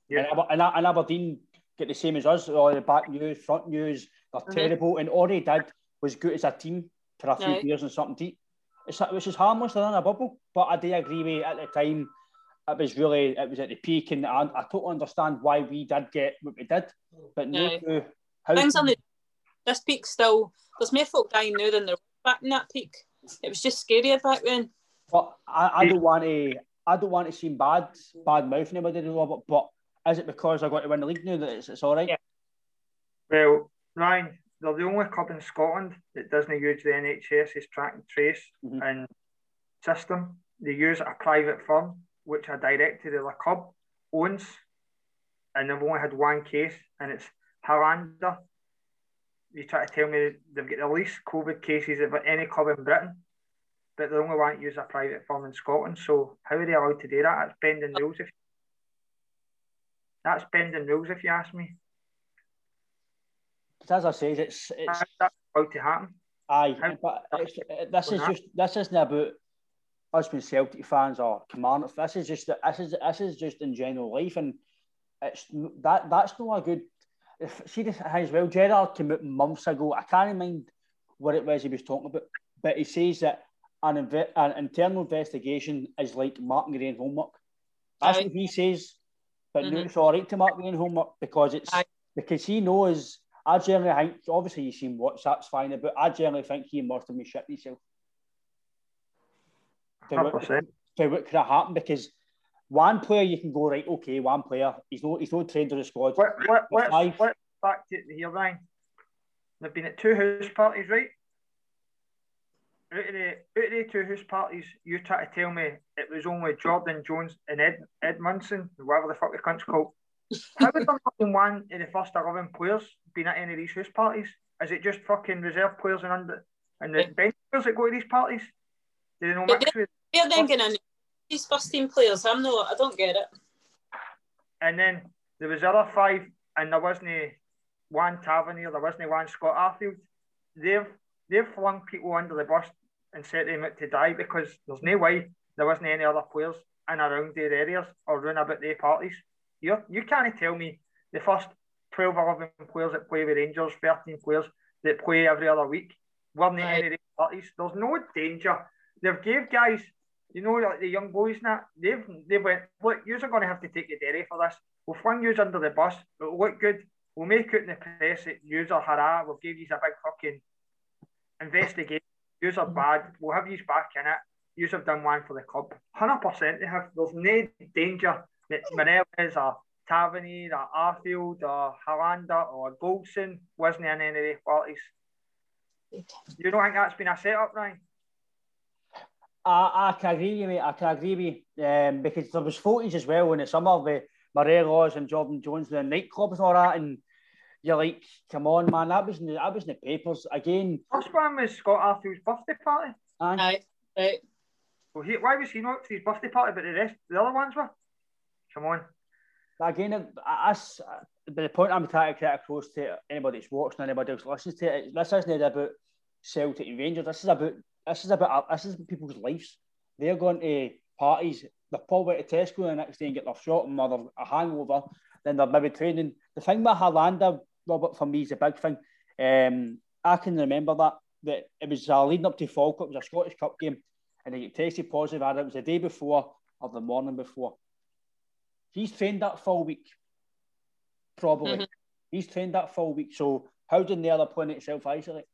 Yeah. And, Aber- and, and Aberdeen get the same as us. All the back news, front news, they're Mhm. terrible. And already they did was good as a team for a few Aye. beers and something deep. eat. It's, which is harmless, they're in a bubble. But I do agree with you, at the time, it was really, it was at the peak. And I, I totally understand why we did get what we did. But no Aye. how. Things on the this peak still. There's more folk dying now than there were back in that peak. It was just scarier back then. But I, I don't want to. I don't want to seem bad, bad mouthing anybody, Robert. But is it because I got to win the league now that it's, it's all right? Yeah. Well, Ryan, they're the only club in Scotland that doesn't use the NHS's track and trace Mhm. and system. They use a private firm, which a director of the club owns, and they've only had one case, and it's Helander. You try to tell me they've got the least COVID cases of any club in Britain, but they only want to use a private firm in Scotland. So how are they allowed to do that? That's bending rules. If that's bending rules, if you ask me. 'Cause as I say, it's it's How's that to happen? Aye, How- but this is Well, just this isn't about us being Celtic fans or Commander. This is just this is this is just in general life, and it's that that's not a good. If, see this as well, Gerrard came out months ago. I can't mind what it was he was talking about, but he says that an, inve- an internal investigation is like Martin your own homework. That's Aye. what he says. But no, Mhm. it's all right to mark your own homework because it's Aye. because he knows. I generally think, obviously, you've seen that's fine, but I generally think he must have been shit himself. For what, 100%. what could have happened because one player you can go right, okay, one player he's not he's not trained to the squad. Let's, Aye. let's back to here, Ryan. They've been at two house parties, right? Out of, the, out of the two house parties, you try to tell me it was only Jordan Jones and Ed Edmundson, whatever the fuck the cunt's called. How has there not one of the first 11 players been at any of these house parties? Is it just fucking reserve players and under and the bench players that go to these parties? Do they know mix with? They're then in these first team players. I'm not. I don't get it. And then there was the other five, and there wasn't one Tavernier, there wasn't one Scott Arfield. They've they've flung people under the bus and set them out to die because there's no way there wasn't any other players in around their areas or round about their parties. You you can't tell me the first 12, 11 players that play with Rangers, 13 players that play every other week weren't at Right. any parties. There's no danger. They've gave guys, you know, like the young boys and that, they've they went, look, you're going to have to take the dairy for this. We'll fling you under the bus. It'll look good. We'll make it in the press that yous are hurrah. We'll give you a big fucking investigation. Yous are mm-hmm. bad. We'll have yous back in it. Yous have done one for the club. 100% they have. There's no danger that hmm. Morelos or Tavernier or Arfield or Helander or Goldson wasn't in any of the parties. You don't think that's been a setup, Ryan? I, I can agree with you, mate. I can agree with you. Um, because there was footage as well in the summer with Morelos and Jordan Jones in the nightclubs and all that, and you're like, come on, man, that was in the, that was in the papers again. First one was Scott Arthur's birthday party. Aye. Aye. Right. Well, he, why was he not for his birthday party, but the rest, the other ones were? Come on. But again, I, I, the point I'm trying to get across to anybody that's watching, anybody else listens to it, this isn't about Celtic and Rangers. This is about this is about this is people's lives. They're going to parties. They're probably at Tesco the next day and get their shot and they're a hangover. Then they're maybe training. The thing with Helander, Robert, for me is a big thing. Um, I can remember that that it was uh, leading up to Falkirk. It was a Scottish Cup game, and he tested positive. And it was the day before or the morning before. He's trained that full week, probably. Mhm. He's trained that full week. So how did the other planet self isolate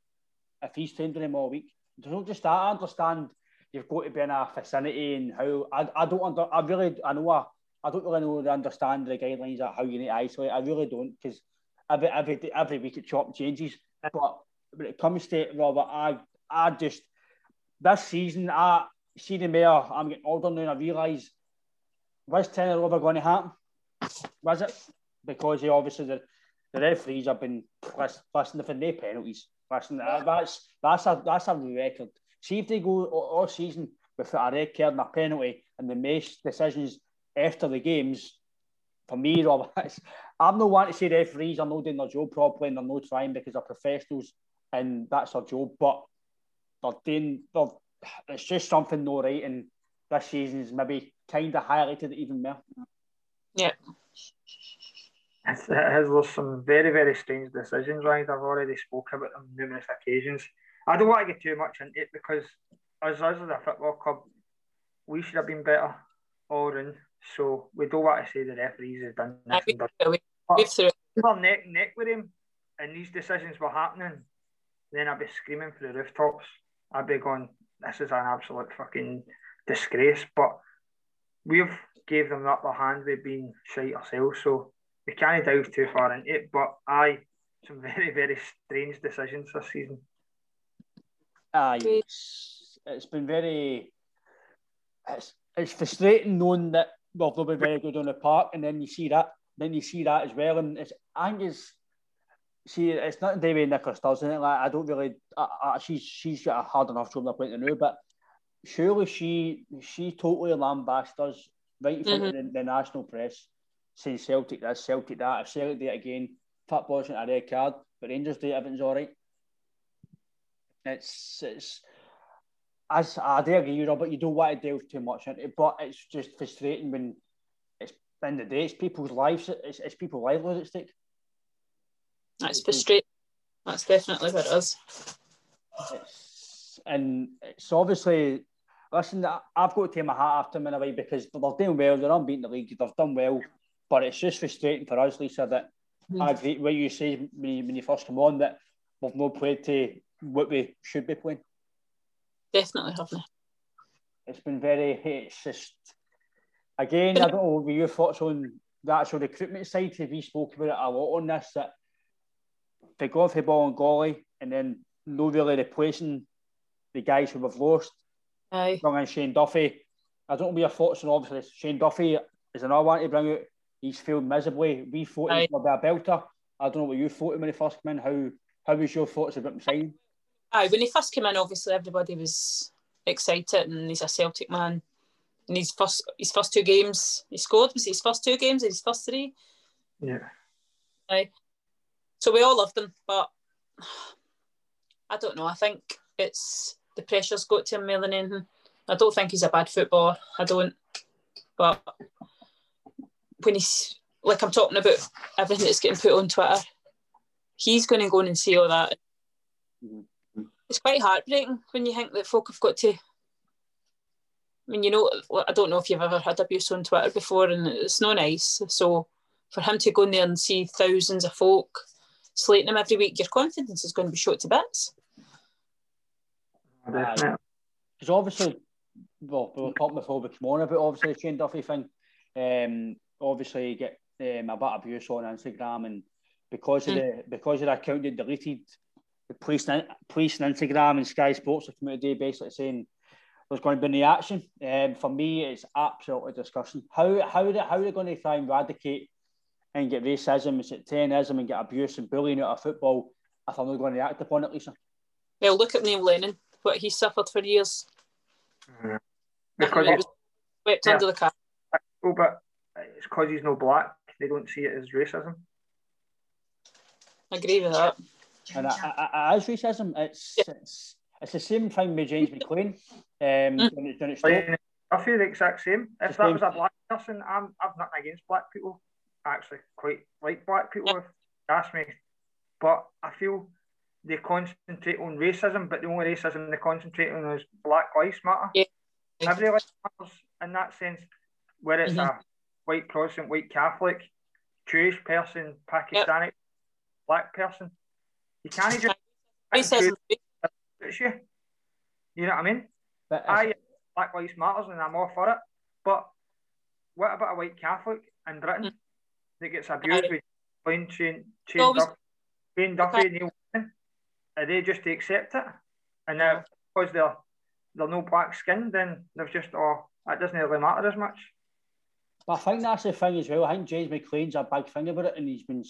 if he's trained him all week? Not just that. I understand you've got to be in a vicinity and how I, I don't under I really I know I, I don't really know the understand the guidelines of how you need to isolate. I really don't because every every every week it chop changes. But when it comes to it, Robert, I I just this season I see the mayor. I'm getting older now. and I realise was ten ever going to happen? Was it because he obviously the, the referees have been listening for no penalties. Listen, that's that's a that's a record. See if they go all season with a red card and a penalty, and they make decisions after the games. For me, Rob, I'm not wanting to say referees are not doing their job properly and they're not trying because they're professionals and that's their job. But they're doing, they're, it's just something no right, and this season's maybe kind of highlighted it even more. Yeah. It has lost some very, very strange decisions, right? I've already spoken about them numerous occasions. I don't want to get too much into it because as us as a football club, we should have been better all round. So we don't want to say the referees have done nothing. But, if we're neck neck with him and these decisions were happening, then I'd be screaming for the rooftops. I'd be going, this is an absolute fucking disgrace. But we've gave them the upper hand. We've been shite ourselves, so we can't dive too far into it. But I, some very very strange decisions this season. Aye, it's, it's been very. It's it's frustrating knowing that well they'll be very good on the park, and then you see that, then you see that as well, and it's I think it's see it's not David Nicholas does, not it? Like I don't really, I, I, she's she's got a hard enough job to point to now, but surely she she totally lambasted us right in front mm-hmm. of the, the, national press, saying Celtic this, Celtic that. If Celtic do it again, football isn't a red card, but Rangers do it, everything's all right. It's it's as I do agree, Robert. You don't want to delve too much into it, but it's just frustrating when it's in the day. It's people's lives. It's, it's people's livelihoods at stake. That's frustrating. That's definitely what it is. It's, and it's obviously listen, I've got to take my hat off to them in a way because they're doing well. They're unbeaten the league. They've done well, but it's just frustrating for us, Lisa. That mm. I agree what you say when you, when you first come on that we've not played to what we should be playing. Definitely haven't. It's been very. It's just again. I don't know what your thoughts on the actual recruitment side. Have you spoke about it a lot on this? That they go off the ball and golly, and then no really replacing the guys who we've lost. Aye. Bring in Shane Duffy. I don't know what your thoughts on obviously Shane Duffy is another one to bring out. He's failed miserably. We thought he was a belter. I don't know what you thought when he first came in. How how was your thoughts about him signing? Aye, when he first came in, obviously everybody was excited, and he's a Celtic man. And his first his first two games, he scored. Was his first two games? His first three? Yeah. Aye. So we all loved him, but I don't know. I think it's the pressure's got to him more than anything. I don't think he's a bad footballer. I don't. But when he's like I'm talking about everything that's getting put on Twitter, he's going to go in and see all that. It's quite heartbreaking when you think that folk have got to. I mean, you know, I don't know if you've ever had abuse on Twitter before, and it's not nice. So for him to go in there and see thousands of folk slating him every week, your confidence is going to be shot to bits. Because obviously, well, we were talking before we come on about obviously the Shane Duffy thing. Um, obviously, you get um, a bit of abuse on Instagram, and because of the because of the account they deleted, the police, police and Instagram and Sky Sports have come out today basically saying there's going to be reaction. Um, for me, it's absolutely disgusting. How how how are they going to try and eradicate and get racism and sectarianism and get abuse and bullying out of football if I'm not going to act upon it, Lisa? Well, look at Neil Lennon what he suffered for years. Mm. Because he swept yeah. under the carpet. Oh, but it's because he's no black. They don't see it as racism. I agree with that. And as racism, it's, yeah. it's it's the same thing with James McClean. Um, mm. when it's, when I feel the exact same. If that was a black person, I'm I've nothing against black people. I actually quite like black people. If you ask me, but I feel they concentrate on racism, but the only racism they concentrate on is Black Lives Matter. Yeah. Every life matters in that sense, whether it's mm-hmm. a white Protestant, white Catholic, Jewish person, Pakistani, yep. black person. You can't just racism. You. you know what I mean? But I Black Lives Matters and I'm all for it. But what about a white Catholic in Britain mm. that gets abused I, with Shane, Shane, Shane Duffy, Shane Duffy, Neil are they just to accept it? And now because they're they're no black skinned, then they've just oh that doesn't really matter as much. But I think that's the thing as well. I think James McClean's a big thing about it, and he's been,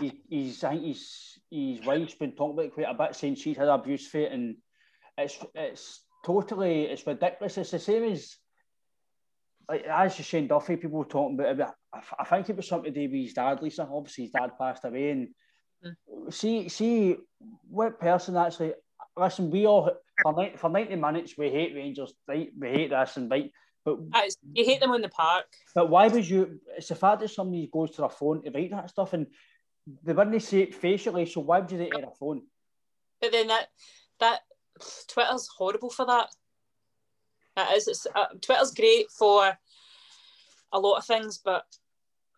he, he's, I think he's, his wife's been talking about it quite a bit, saying she's had abuse for it, and it's, it's totally, it's ridiculous. It's the same as, like as Shane Duffy, people were talking about. I, I think it was something to do with his dad, Lisa. Obviously, his dad passed away, and mm. see, see what person actually. Listen, we all for 90, for 90 minutes we hate Rangers, right? We hate this and right. But you hate them on the park. But why would you? It's the fact that somebody goes to their phone to write that stuff, and they wouldn't say it facially. So why would you do it on a phone? But then that that Twitter's horrible for that. That is. It's, uh, Twitter's great for a lot of things, but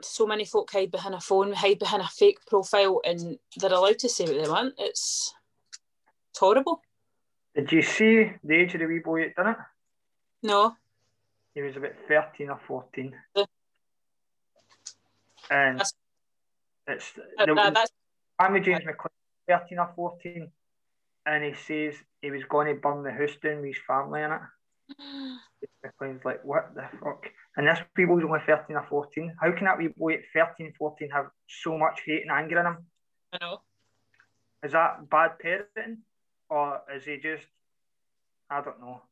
so many folk hide behind a phone, hide behind a fake profile, and they're allowed to say what they want. It's, it's horrible. Did you see the age of the wee boy that done it? No. He was about 13 or 14. And that's, it's the, that, that's, James McClean, 13 or 14, and he says he was going to burn the house down with his family in it. McClean's like, what the fuck? And this people's only 13 or 14. How can that wee boy at 13, 14 have so much hate and anger in him? I know. Is that bad parenting? Or is he just, I don't know,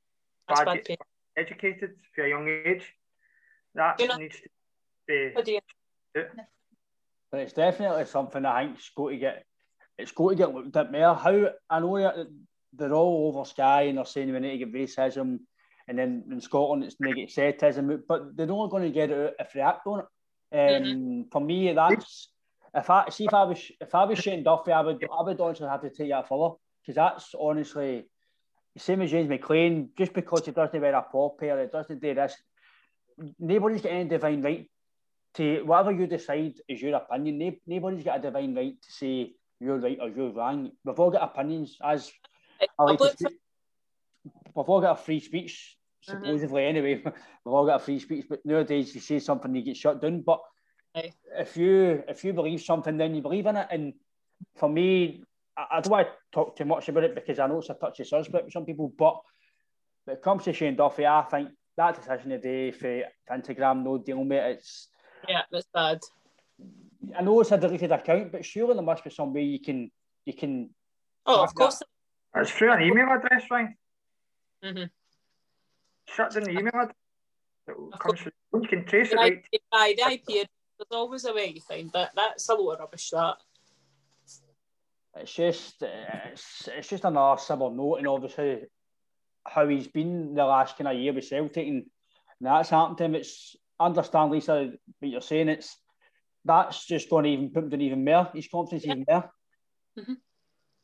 bad, bad educated for a young age. That you know, needs to be. But it's definitely something I think's got to get. It's got to get looked at more. How I know they're all over Sky and they're saying we need to get racism, and then in Scotland it's negative sexism, but they're only going to get it if they act on it. Um, mm-hmm. For me, that's if I see if I was if I was Shane Duffy, I would I would honestly have to take that further because that's honestly the same as James McClean. just because he doesn't wear a pop pair, it doesn't do this. Nobody's got any divine right to whatever you decide is your opinion. Nobody's got a divine right to say you're right or you're wrong. We've all got opinions, as I like. We've all got a free speech, mm-hmm. supposedly mm-hmm. anyway. We've all got a free speech, but nowadays you say something, you get shut down. But if you if you believe something, then you believe in it. And for me, I, don't want to talk too much about it because I know it's a touchy subject with some people, but when it comes to Shane Duffy, I think that decision today for Instagram no deal with it, it's yeah, it's bad. I know it's a deleted account, but surely there must be some way you can you can. Oh, of course. That. It's through an email address, right? Mm-hmm. Shut down the email address. You can trace it right. By the IP, there's always a way you find that. That's a lot of rubbish. That. It's just it's, it's just another civil note, and obviously how he's been the last kind of year with Celtic, and, that's happened to him. It's understand, Lisa, what you're saying. It's that's just going to even put him down even more. His confidence yeah. even more. Mm-hmm.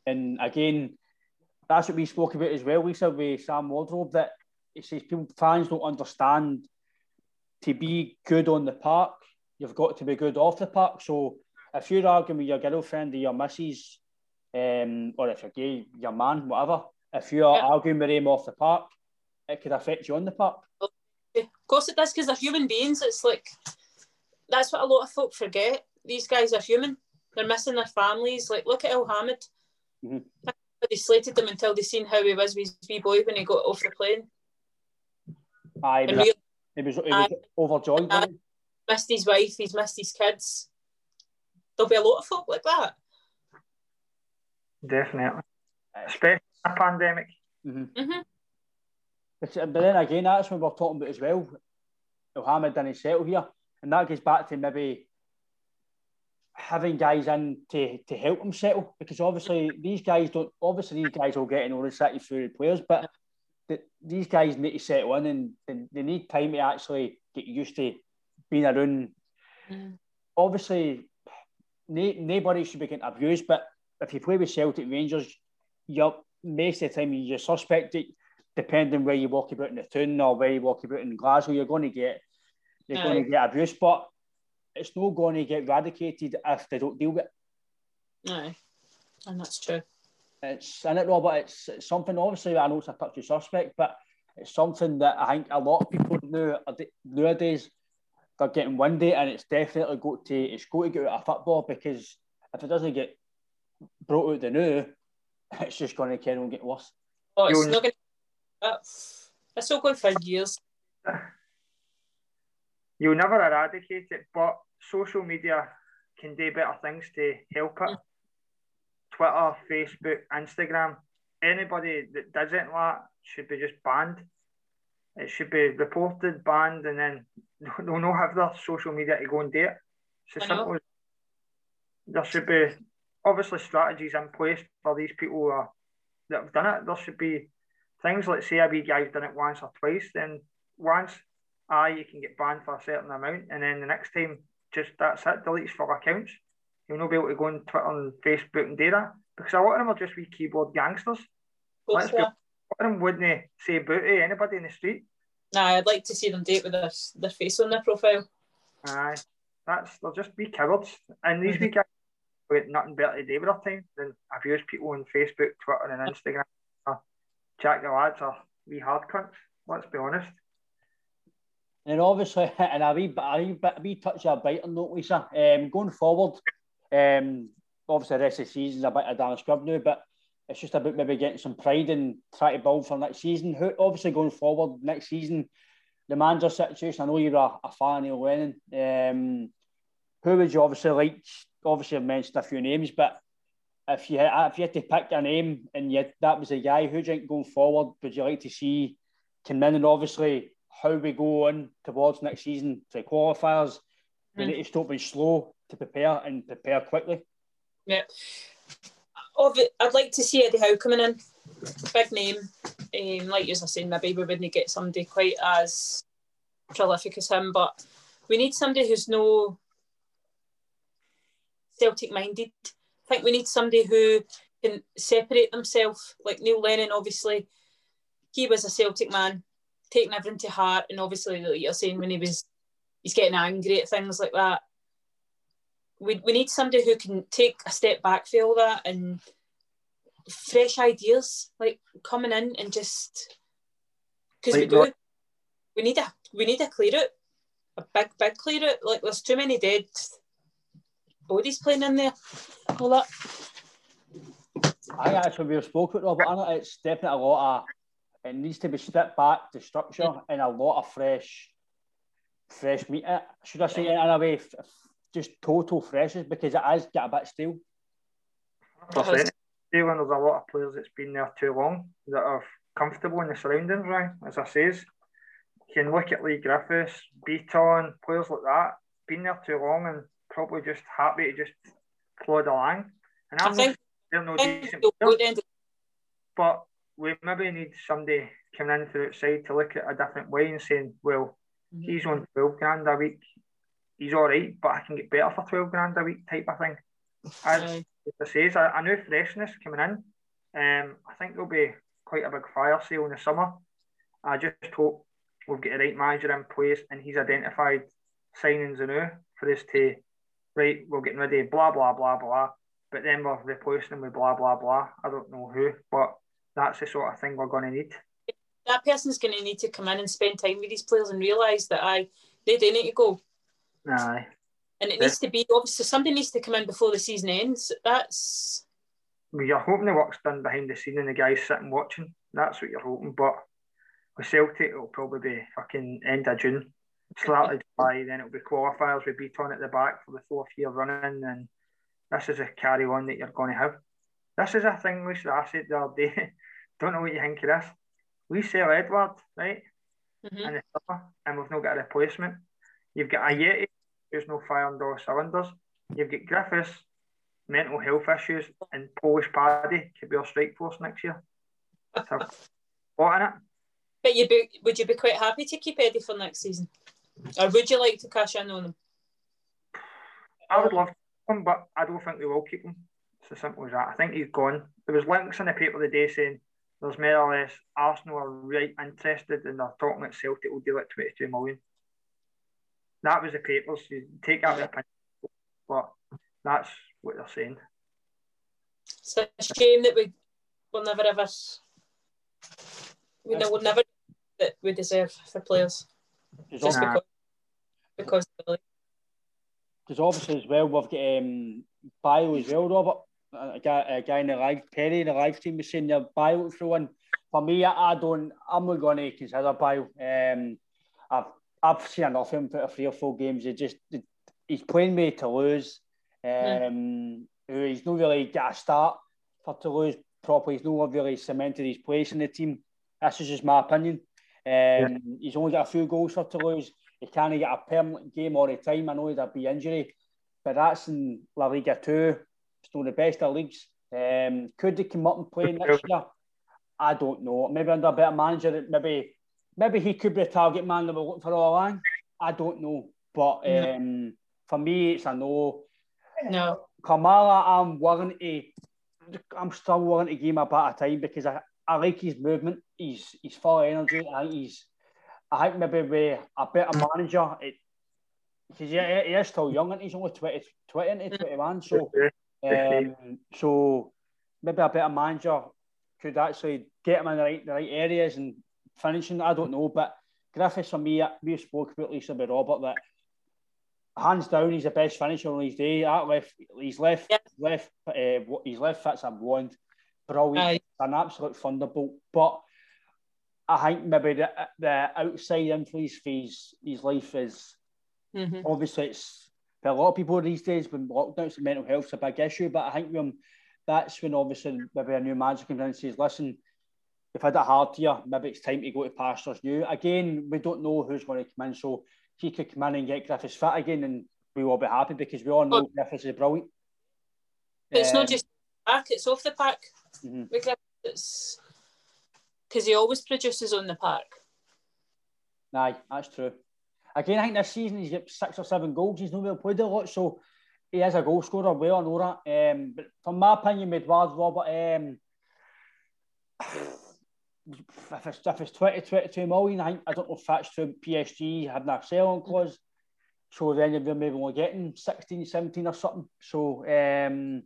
And again, that's what we spoke about as well, Lisa, with Sam Wardrop. That it says people fans don't understand to be good on the park, you've got to be good off the park. So if you're arguing with your girlfriend or your missus um, or if you're gay, your man, whatever, if you're yeah. arguing with him off the park, it could affect you on the park. Of course it does, because they're human beings. It's like, that's what a lot of folk forget. These guys are human. They're missing their families. Like, look at Elhamed. Mm-hmm. They slated them until they seen how he was with his wee boy when he got off the plane. Aye, he was, he was, he was overjoyed. Missed his wife, he's missed his kids. There'll be a lot of folk like that. Definitely. Especially a pandemic. Mm-hmm. Mm-hmm. But, but then again, that's what we're talking about as well. Mohammed didn't settle here. And that goes back to maybe having guys in to, to help them settle because obviously these guys don't obviously these guys will get in all the city through the players but the, these guys need to settle in and they, they, need time to actually get used to being around mm. obviously na- nobody should be getting abused but if you play with Celtic Rangers, you're most of the time you're suspected, depending where you walk about in the town or where you walk about in Glasgow, you're going to get you're Aye. going to get abuse, but it's not going to get eradicated if they don't deal with it. No, and that's true. It's in it, Robert. It's, it's something. Obviously, I know it's a touchy suspect, but it's something that I think a lot of people know nowadays they're getting windy, and it's definitely got to it's got to get out of football because if it doesn't get brought out the new, it's just going to carry on get worse. Oh, it's not going to. It's still going for years. You'll never eradicate it, but social media can do better things to help it. Twitter, Facebook, Instagram, anybody that does it like that should be just banned. It should be reported, banned, and then they'll not have their social media to go and do it. It's as simple as there should be obviously strategies in place for these people uh, that have done it. There should be things like say a wee guy's done it once or twice, then once, ah, you can get banned for a certain amount, and then the next time, just that's it, deletes for accounts. You'll not be able to go on Twitter and Facebook and do that because a lot of them are just wee keyboard gangsters. Let's be, a lot of them wouldn't say boo to anybody in the street. Nah, I'd like to see them date with their, their face on their profile. Aye, that's they'll just be cowards, and these mm-hmm. wee guys with nothing better to do with their time than abuse people on Facebook, Twitter, and Instagram. Jack the lads are wee hard cunts. Let's be honest. And obviously, and a wee, a wee, a wee touch of a on note, Lisa. Um, going forward, um, obviously the rest of the season's a bit of damn scrub now, but it's just about maybe getting some pride and try to build for next season. Who, obviously, going forward next season, the manager situation. I know you're a, a fan of Lennon. Um, who would you obviously like? Obviously, I've mentioned a few names, but if you had, if you had to pick a name and yet that was a guy, who do you think going forward would you like to see in? And obviously, how we go on towards next season to qualifiers, mm. we need to stop being slow to prepare and prepare quickly. Yeah. I'd like to see Eddie Howe coming in. Big name. Um, like you were saying, maybe we wouldn't get somebody quite as prolific as him, but we need somebody who's no Celtic minded. I think we need somebody who can separate themselves. Like Neil Lennon, obviously, he was a Celtic man, taking everything to heart, and obviously, like you're saying, when he was, he's getting angry at things like that. We, we need somebody who can take a step back for all that and fresh ideas like coming in and just because we do. we need a we need a clear out a big big clear out. Like there's too many dead bodies playing in there all that. I actually we've spoken about Robert it's definitely a lot of it needs to be stripped back to structure and a lot of fresh fresh meat uh, should I say it in a way just total freshness because it has got a bit stale. Percent. When there's a lot of players that's been there too long that are comfortable in the surroundings, right? As I says, you can look at Leigh Griffiths, Bitton, players like that, been there too long and probably just happy to just plod along. And I'm I think they're no decent players, but we maybe need somebody coming in from outside to look at a different way and saying, well, mm-hmm. he's on 12 grand a week, he's all right, but I can get better for 12 grand a week type of thing. As. I says, a, a new freshness coming in. Um, I think there'll be quite a big fire sale in the summer. I just hope we'll get the right manager in place and he's identified signings and anew for us to, right, we're getting ready, blah, blah, blah, blah. But then we're replacing them with blah, blah, blah. I don't know who, but that's the sort of thing we're going to need. That person's going to need to come in and spend time with these players and realise that I they do need to go. Aye. And it needs to be obviously somebody needs to come in before the season ends. That's. Well, you're hoping the work's done behind the scene and the guys sitting watching. That's what you're hoping. But with Celtic, it'll probably be fucking end of June. Slightly July, then it'll be qualifiers with Bitton at the back for the fourth year running, and this is a carry on that you're going to have. This is a thing which I said the other day. Don't know what you think of this. We sell Edouard, right? Mm-hmm. The summer, and we've not got a replacement. You've got Ajeti there's no fire under all cylinders. You've got Griffiths, mental health issues, and Polish Paddy could be our strike force next year. So, what in it? But you be, would you be quite happy to keep Eddie for next season, or would you like to cash in on him? I would love him, but I don't think we will keep him. It's as simple as that. I think he's gone. There was links in the paper the day saying there's more or less Arsenal are right interested and they're talking that Celtic will deal at 22 million that was the papers. You take that with opinion, but that's what they're saying. It's a shame that we will never ever, we will never that we deserve for players. Just because, because because obviously as well we've got um, Bayo as well, Robert. A guy, a guy in the live Perry in the live team was saying their Bayo through one. For me, I, don't. I'm not going to consider Bayo. Um, I've I've seen enough of him for three or four games. He just he's playing me to lose. Um, mm. He's not really got a start for Toulouse properly. He's not really cemented his place in the team. This is just my opinion. Um, yeah. He's only got a few goals for Toulouse. He can't get a permanent game all the time. I know there'll be injury, but that's in La Liga 2. It's not the best of leagues. Um, could he come up and play next year? I don't know. Maybe under a better manager, maybe maybe he could be a target man that we're looking for all along. I don't know. But um, no. for me, it's a no. No. Kamara, I'm willing to I'm still willing to give him a bit of time because I, I like his movement. He's he's full of energy. I think he's I think maybe with a better manager, it because he, he is still young and he's only 20, 20 21. So um, so maybe a better manager could actually get him in the right the right areas and finishing. I don't know, but Griffiths for me, we spoke about Lisa with Robert that hands down, he's the best finisher on his day. That left, he's left, yep. left, uh, his left fits a wand. Brilliant, Aye. an absolute thunderbolt. But I think maybe the, the outside influence for his, his life is mm-hmm. obviously it's a lot of people these days when lockdowns, mental health's a big issue. But I think when that's when obviously maybe a new manager comes in and says, "Listen, you've had it hard here. Maybe it's time to go to pastures new." Again, we don't know who's going to come in, so he could come in and get Griffiths fit again, and we will be happy because we all know but, Griffiths is brilliant. But it's um, not just back; it's off the park. Mm-hmm. Because he always produces on the park. Aye, that's true. Again, I think this season he's got six or seven goals. He's not really played a lot, so he is a goal scorer. Well, I know that. Um, but from my opinion, with Edouard Robert, um, if it's, if it's 20, 22 million, I, think, I don't know if that's to PSG having a sell-on clause. So then you're maybe only getting 16, 17 or something. So um,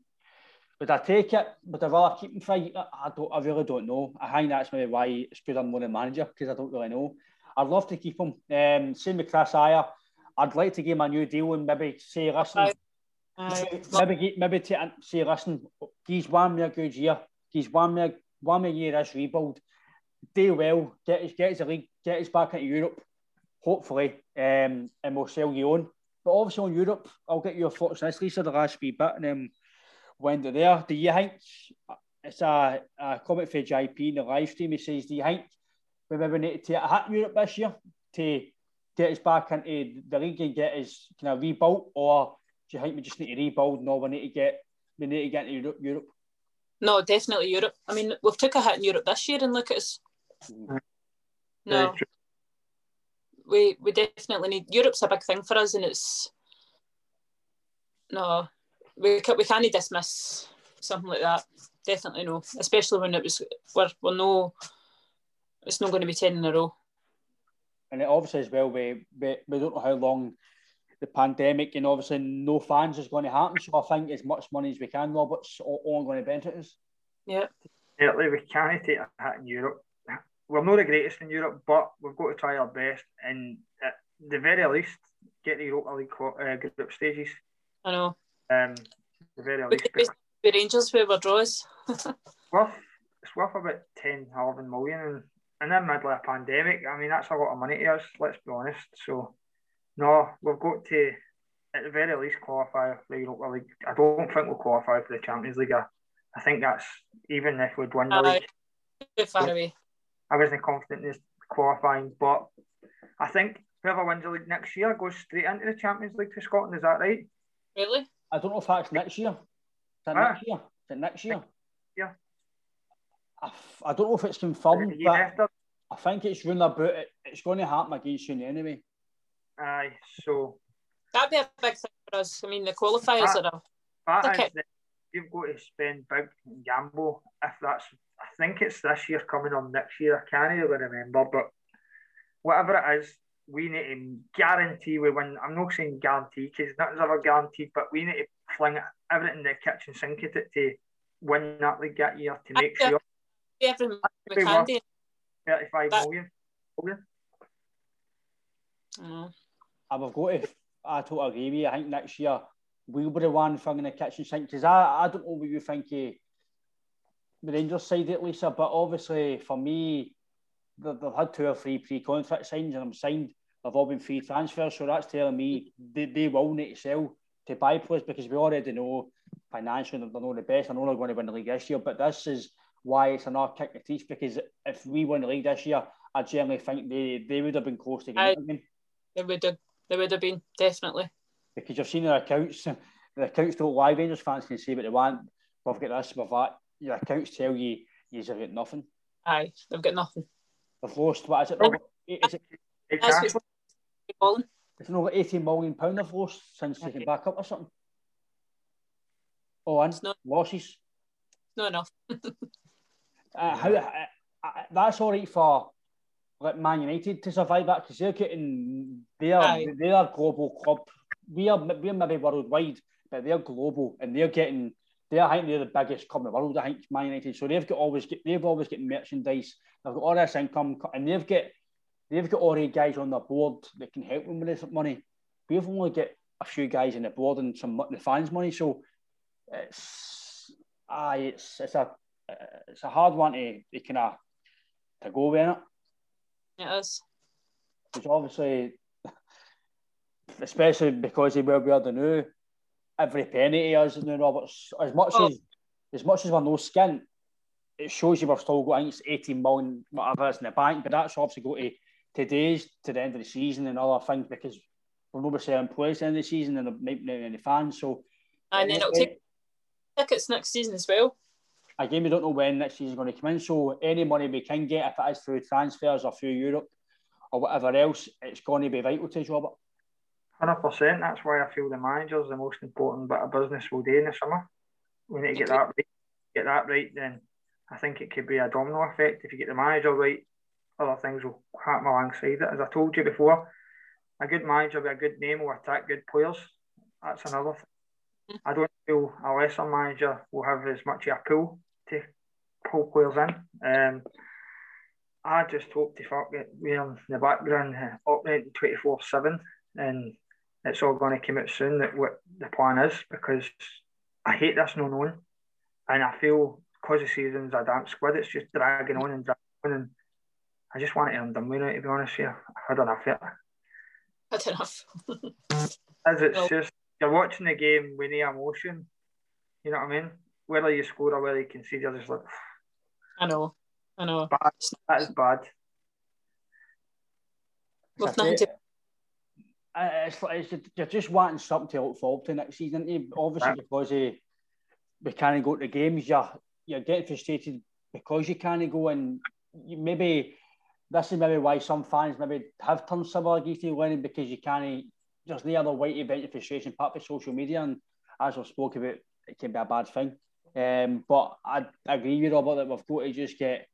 would I take it? Would I rather keep him free? I, don't, I really don't know. I think that's maybe why it's good I'm not a manager because I don't really know. I'd love to keep him. Um, same with Chris. I'd like to give him a new deal and maybe say, listen, uh, maybe, maybe, to, say, listen, he's one more good year. He's one more, one more year this rebuild do well, get us get us a league, get us back into Europe, hopefully, um, and we'll sell you on. But obviously on Europe, I'll get your thoughts on this, Lisa, the last wee bit, and then when they're there, do you think it's a, a comment for JP in the live stream? He says, Do you think we maybe need to take a hit in Europe this year to get us back into the league and get us kind of rebuilt, or do you think we just need to rebuild? No, we need to get we need to get into Europe. Europe. No, definitely Europe. I mean, we've took a hit in Europe this year, and look at us. No, we we definitely need Europe's a big thing for us, and it's no, we we can't dismiss something like that. Definitely no, especially when it was we're, we're no, it's not going to be ten in a row. And it obviously as well, we, we we don't know how long the pandemic and obviously no fans is going to happen. So I think as much money as we can, Robert's all going to benefit us. Yeah. Certainly, we can't take a hit in Europe we're not the greatest in Europe, but we've got to try our best, and at the very least, get the Europa League uh, group stages. I know. Um, the very we least. The Rangers where our draws. worth it's worth about 10, 11 million, and in the middle of a pandemic, I mean that's a lot of money to us. Let's be honest. So, no, we've got to at the very least qualify for the Europa League. I don't think we'll qualify for the Champions League. I think that's even if we'd win the uh, league. Far away. I wasn't confident in qualifying, but I think whoever wins the league next year goes straight into the Champions League for Scotland. Is that right? Really? I don't know if that's next year. Is that ah. next year? Is it next year? Yeah. I, I don't know if it's confirmed, but after? I think it's run about it. It's going to happen against you anyway. Aye, so that'd be a big thing for us. I mean, the qualifiers that, are. That okay. is you've got to spend big and gamble if that's I think it's this year coming on next year. I can't really remember, but whatever it is, we need to guarantee we win. I'm not saying guarantee because nothing's ever guaranteed, but we need to fling everything in the kitchen sink at it to win that league that year to make sure. Everything we can do. 35 that, million. million. Mm. I've got to, I totally agree with you. I think next year we'll be the one thing in the kitchen sink. Because I, I don't know what you think of the Rangers side at Lisa, but obviously for me, they've, they've had two or three pre-contract signs and I'm signed. They've all been free transfers, so that's telling me they, they will need to sell to buy players because we already know financially they're not the best. I know they're going to win the league this year, but this is why it's another kick in the teeth because if we win the league this year, I generally think they, they would have been close to getting it again. They would have, they would have been definitely because you've seen their accounts. The accounts don't lie. Rangers fans can say what they want. We've got this, we've that. Your accounts tell you you've got nothing. Aye, they've got nothing. They've lost. What is it? Oh, is it exactly. It's not like eighteen million pound they've lost since okay. they came back up or something. Oh, and it's not, losses. Not enough. uh, how uh, uh, that's all right for like Man United to survive that because they're getting their their global club. We are we're maybe worldwide, but they're global and they're getting. They are I think they're the biggest club in the world. I think Man United. So they've got always get they've always getting merchandise. They've got all this income, and they've got they've got already guys on the board that can help them with this money. We've only got a few guys in the board and some the fans' money. So it's aye, it's it's a Uh, it's a hard one to, to kind of to go with it. It is. Because obviously, especially because he will be the new, every penny he has in the Roberts, as much oh. as as much as we're no skin, it shows you we're still going. It's 18 million, whatever is in the bank, but that's obviously go to today's to the end of the season and other things because we're not selling players at the end of the season and there might not any fans. So, and then it'll take tickets next season as well. Again, we don't know when next season is going to come in. So any money we can get, if it is through transfers or through Europe or whatever else, it's going to be vital to us, Robert. Hundred percent. That's why I feel the manager is the most important bit of business we'll do in the summer. We need to get that right. Get that right, then I think it could be a domino effect. If you get the manager right, other things will happen alongside it. As I told you before, a good manager with a good name will attract good players. That's another thing. Mm. I don't feel a lesser manager will have as much of a pull pull players in. Um, I just hope to fuck it. We're in the background uh, operating 24 7 and it's all going to come out soon that what the plan is because I hate this no known And I feel because the season's a damp squid, it's just dragging on and dragging on. And I just want it end done with it, to be honest with you. I've had enough of it. Had enough. As it's no. just, you're watching the game with the emotion. You know what I mean? Whether you score or whether you concede, you're just like, I know. I know. Bad. That is bad. With nothing to it's, it's, you're just wanting something to look forward to next season. Obviously, right. because uh, we can't go to games, you're, you're getting frustrated because you can't go and you maybe this is maybe why some fans maybe have turned similar against you winning because you can't there's no other way to vent your frustration apart from social media and as I've spoke about it can be a bad thing. Um, but I, I agree with Robert that we've got to just get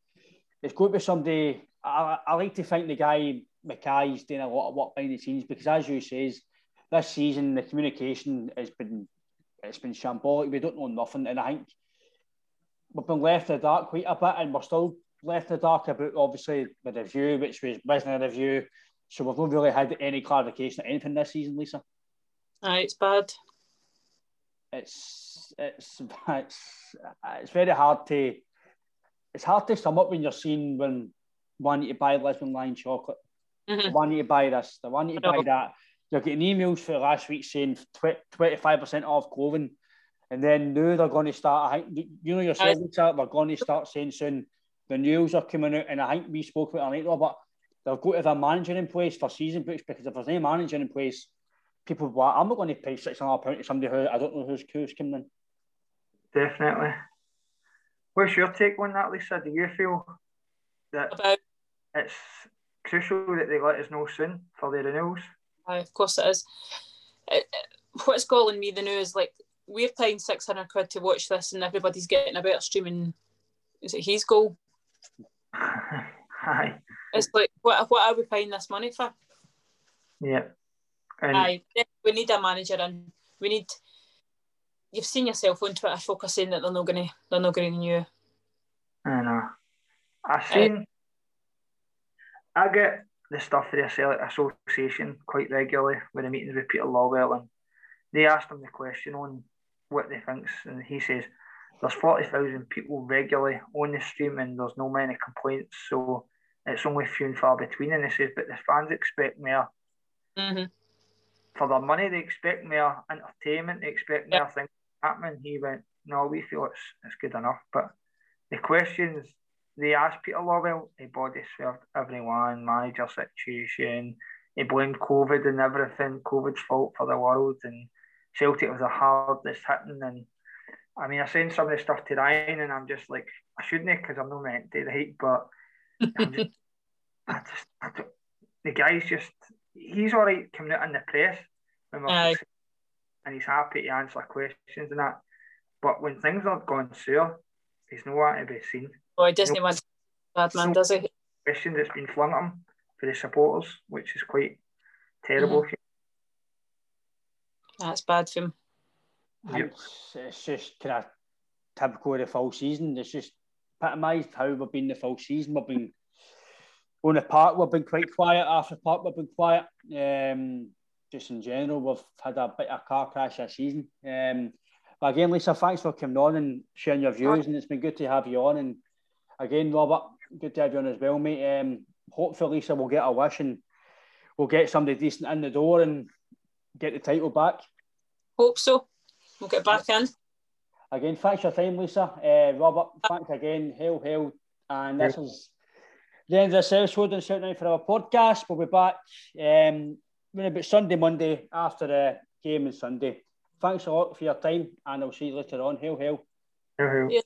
it's got to be somebody I, I like to think the guy McKay's doing a lot of work behind the scenes because, as you says, this season the communication has been it's been shambolic. We don't know nothing, and I think we've been left in the dark quite a bit, and we're still left in the dark about obviously the review, which was business review. So we've not really had any clarification or anything this season, Lisa. Aye, it's bad. It's it's it's it's very hard to it's hard to sum up when you're seeing when one to buy Lisbon line chocolate Mm-hmm. You to buy this. They want you to buy that. You're getting emails for last week saying 25% off clothing. And then now they're going to start, I think, you know yourself, they're going to start saying soon the news are coming out. And I think we spoke about it later, but they've got to have a manager in place for season books because if there's no manager in place, people want, I'm not going to pay £600 to somebody who I don't know who's, who's coming in. Definitely. What's your take on that, Lisa? Do you feel that About... it's crucial that they let us know soon for the renewals. Aye, of course it is. It, it, what's galling me the news like we're paying six hundred quid to watch this, and everybody's getting a better streaming. Is it his goal? Aye. It's like what what are we paying this money for? Yeah. And Aye, we need a manager, and we need. You've seen yourself on Twitter focusing that they're not going to they're not going to renew. I know. I seen. Uh, I get the stuff for the Association quite regularly when I meetings with Peter Lawwell and they asked him the question on what they thinks, and he says there's forty thousand people regularly on the stream, and there's no many complaints, so it's only few and far between. And he says, but the fans expect more. Mm-hmm. For their money, they expect more entertainment. They expect more things happening. He went, no, we feel it's it's good enough. But the questions they asked Peter Lawwell, oh, he body served everyone, manager situation. He blamed COVID and everything, COVID's fault for the world, and Celtic was the hardest hitting. And I mean, I send some of the stuff to Ryan, and I'm just like, I shouldn't because I'm not meant to, right? But just, I just, I the guy's just, he's all right coming out in the press, and he's happy to answer questions and that. But when things are going sour, he's nowhere to be seen. Oh, he doesn't want bad man, does he? Question that's been flung at him for the supporters, which is quite terrible. Mm-hmm. That's bad for him. Yep. It's, it's just kind of typical of the full season. It's just epitomised how we've been the full season. We've been on the park, we've been quite quiet. After park, we've been quiet. Um, just in general, we've had a bit of car crash this season. Um, but again, Lisa, thanks for coming on and sharing your views, and it's been good to have you on. And again, Robert, good to have you on as well, mate. Um, hopefully, Lisa will get a wish and we'll get somebody decent in the door and get the title back. Hope so. We'll get back in. Again, thanks for your time, Lisa. Uh, Robert, thanks again. Hail, hail. And this is the end of this episode and shout out for our podcast. We'll be back um, about Sunday, Monday after the game on Sunday. Thanks a lot for your time, and I'll see you later on. Hail, hail. Hail, hail. Yeah.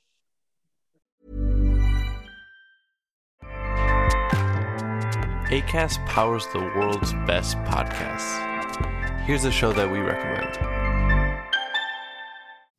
ACAST powers the world's best podcasts. Here's a show that we recommend.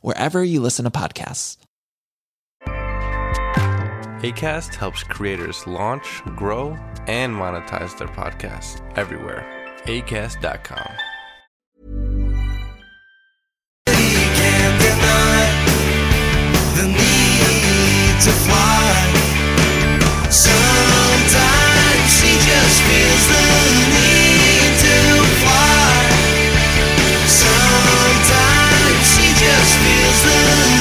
wherever you listen to podcasts. ACAST helps creators launch, grow, and monetize their podcasts everywhere. ACAST.com. Sometimes she just feels the is the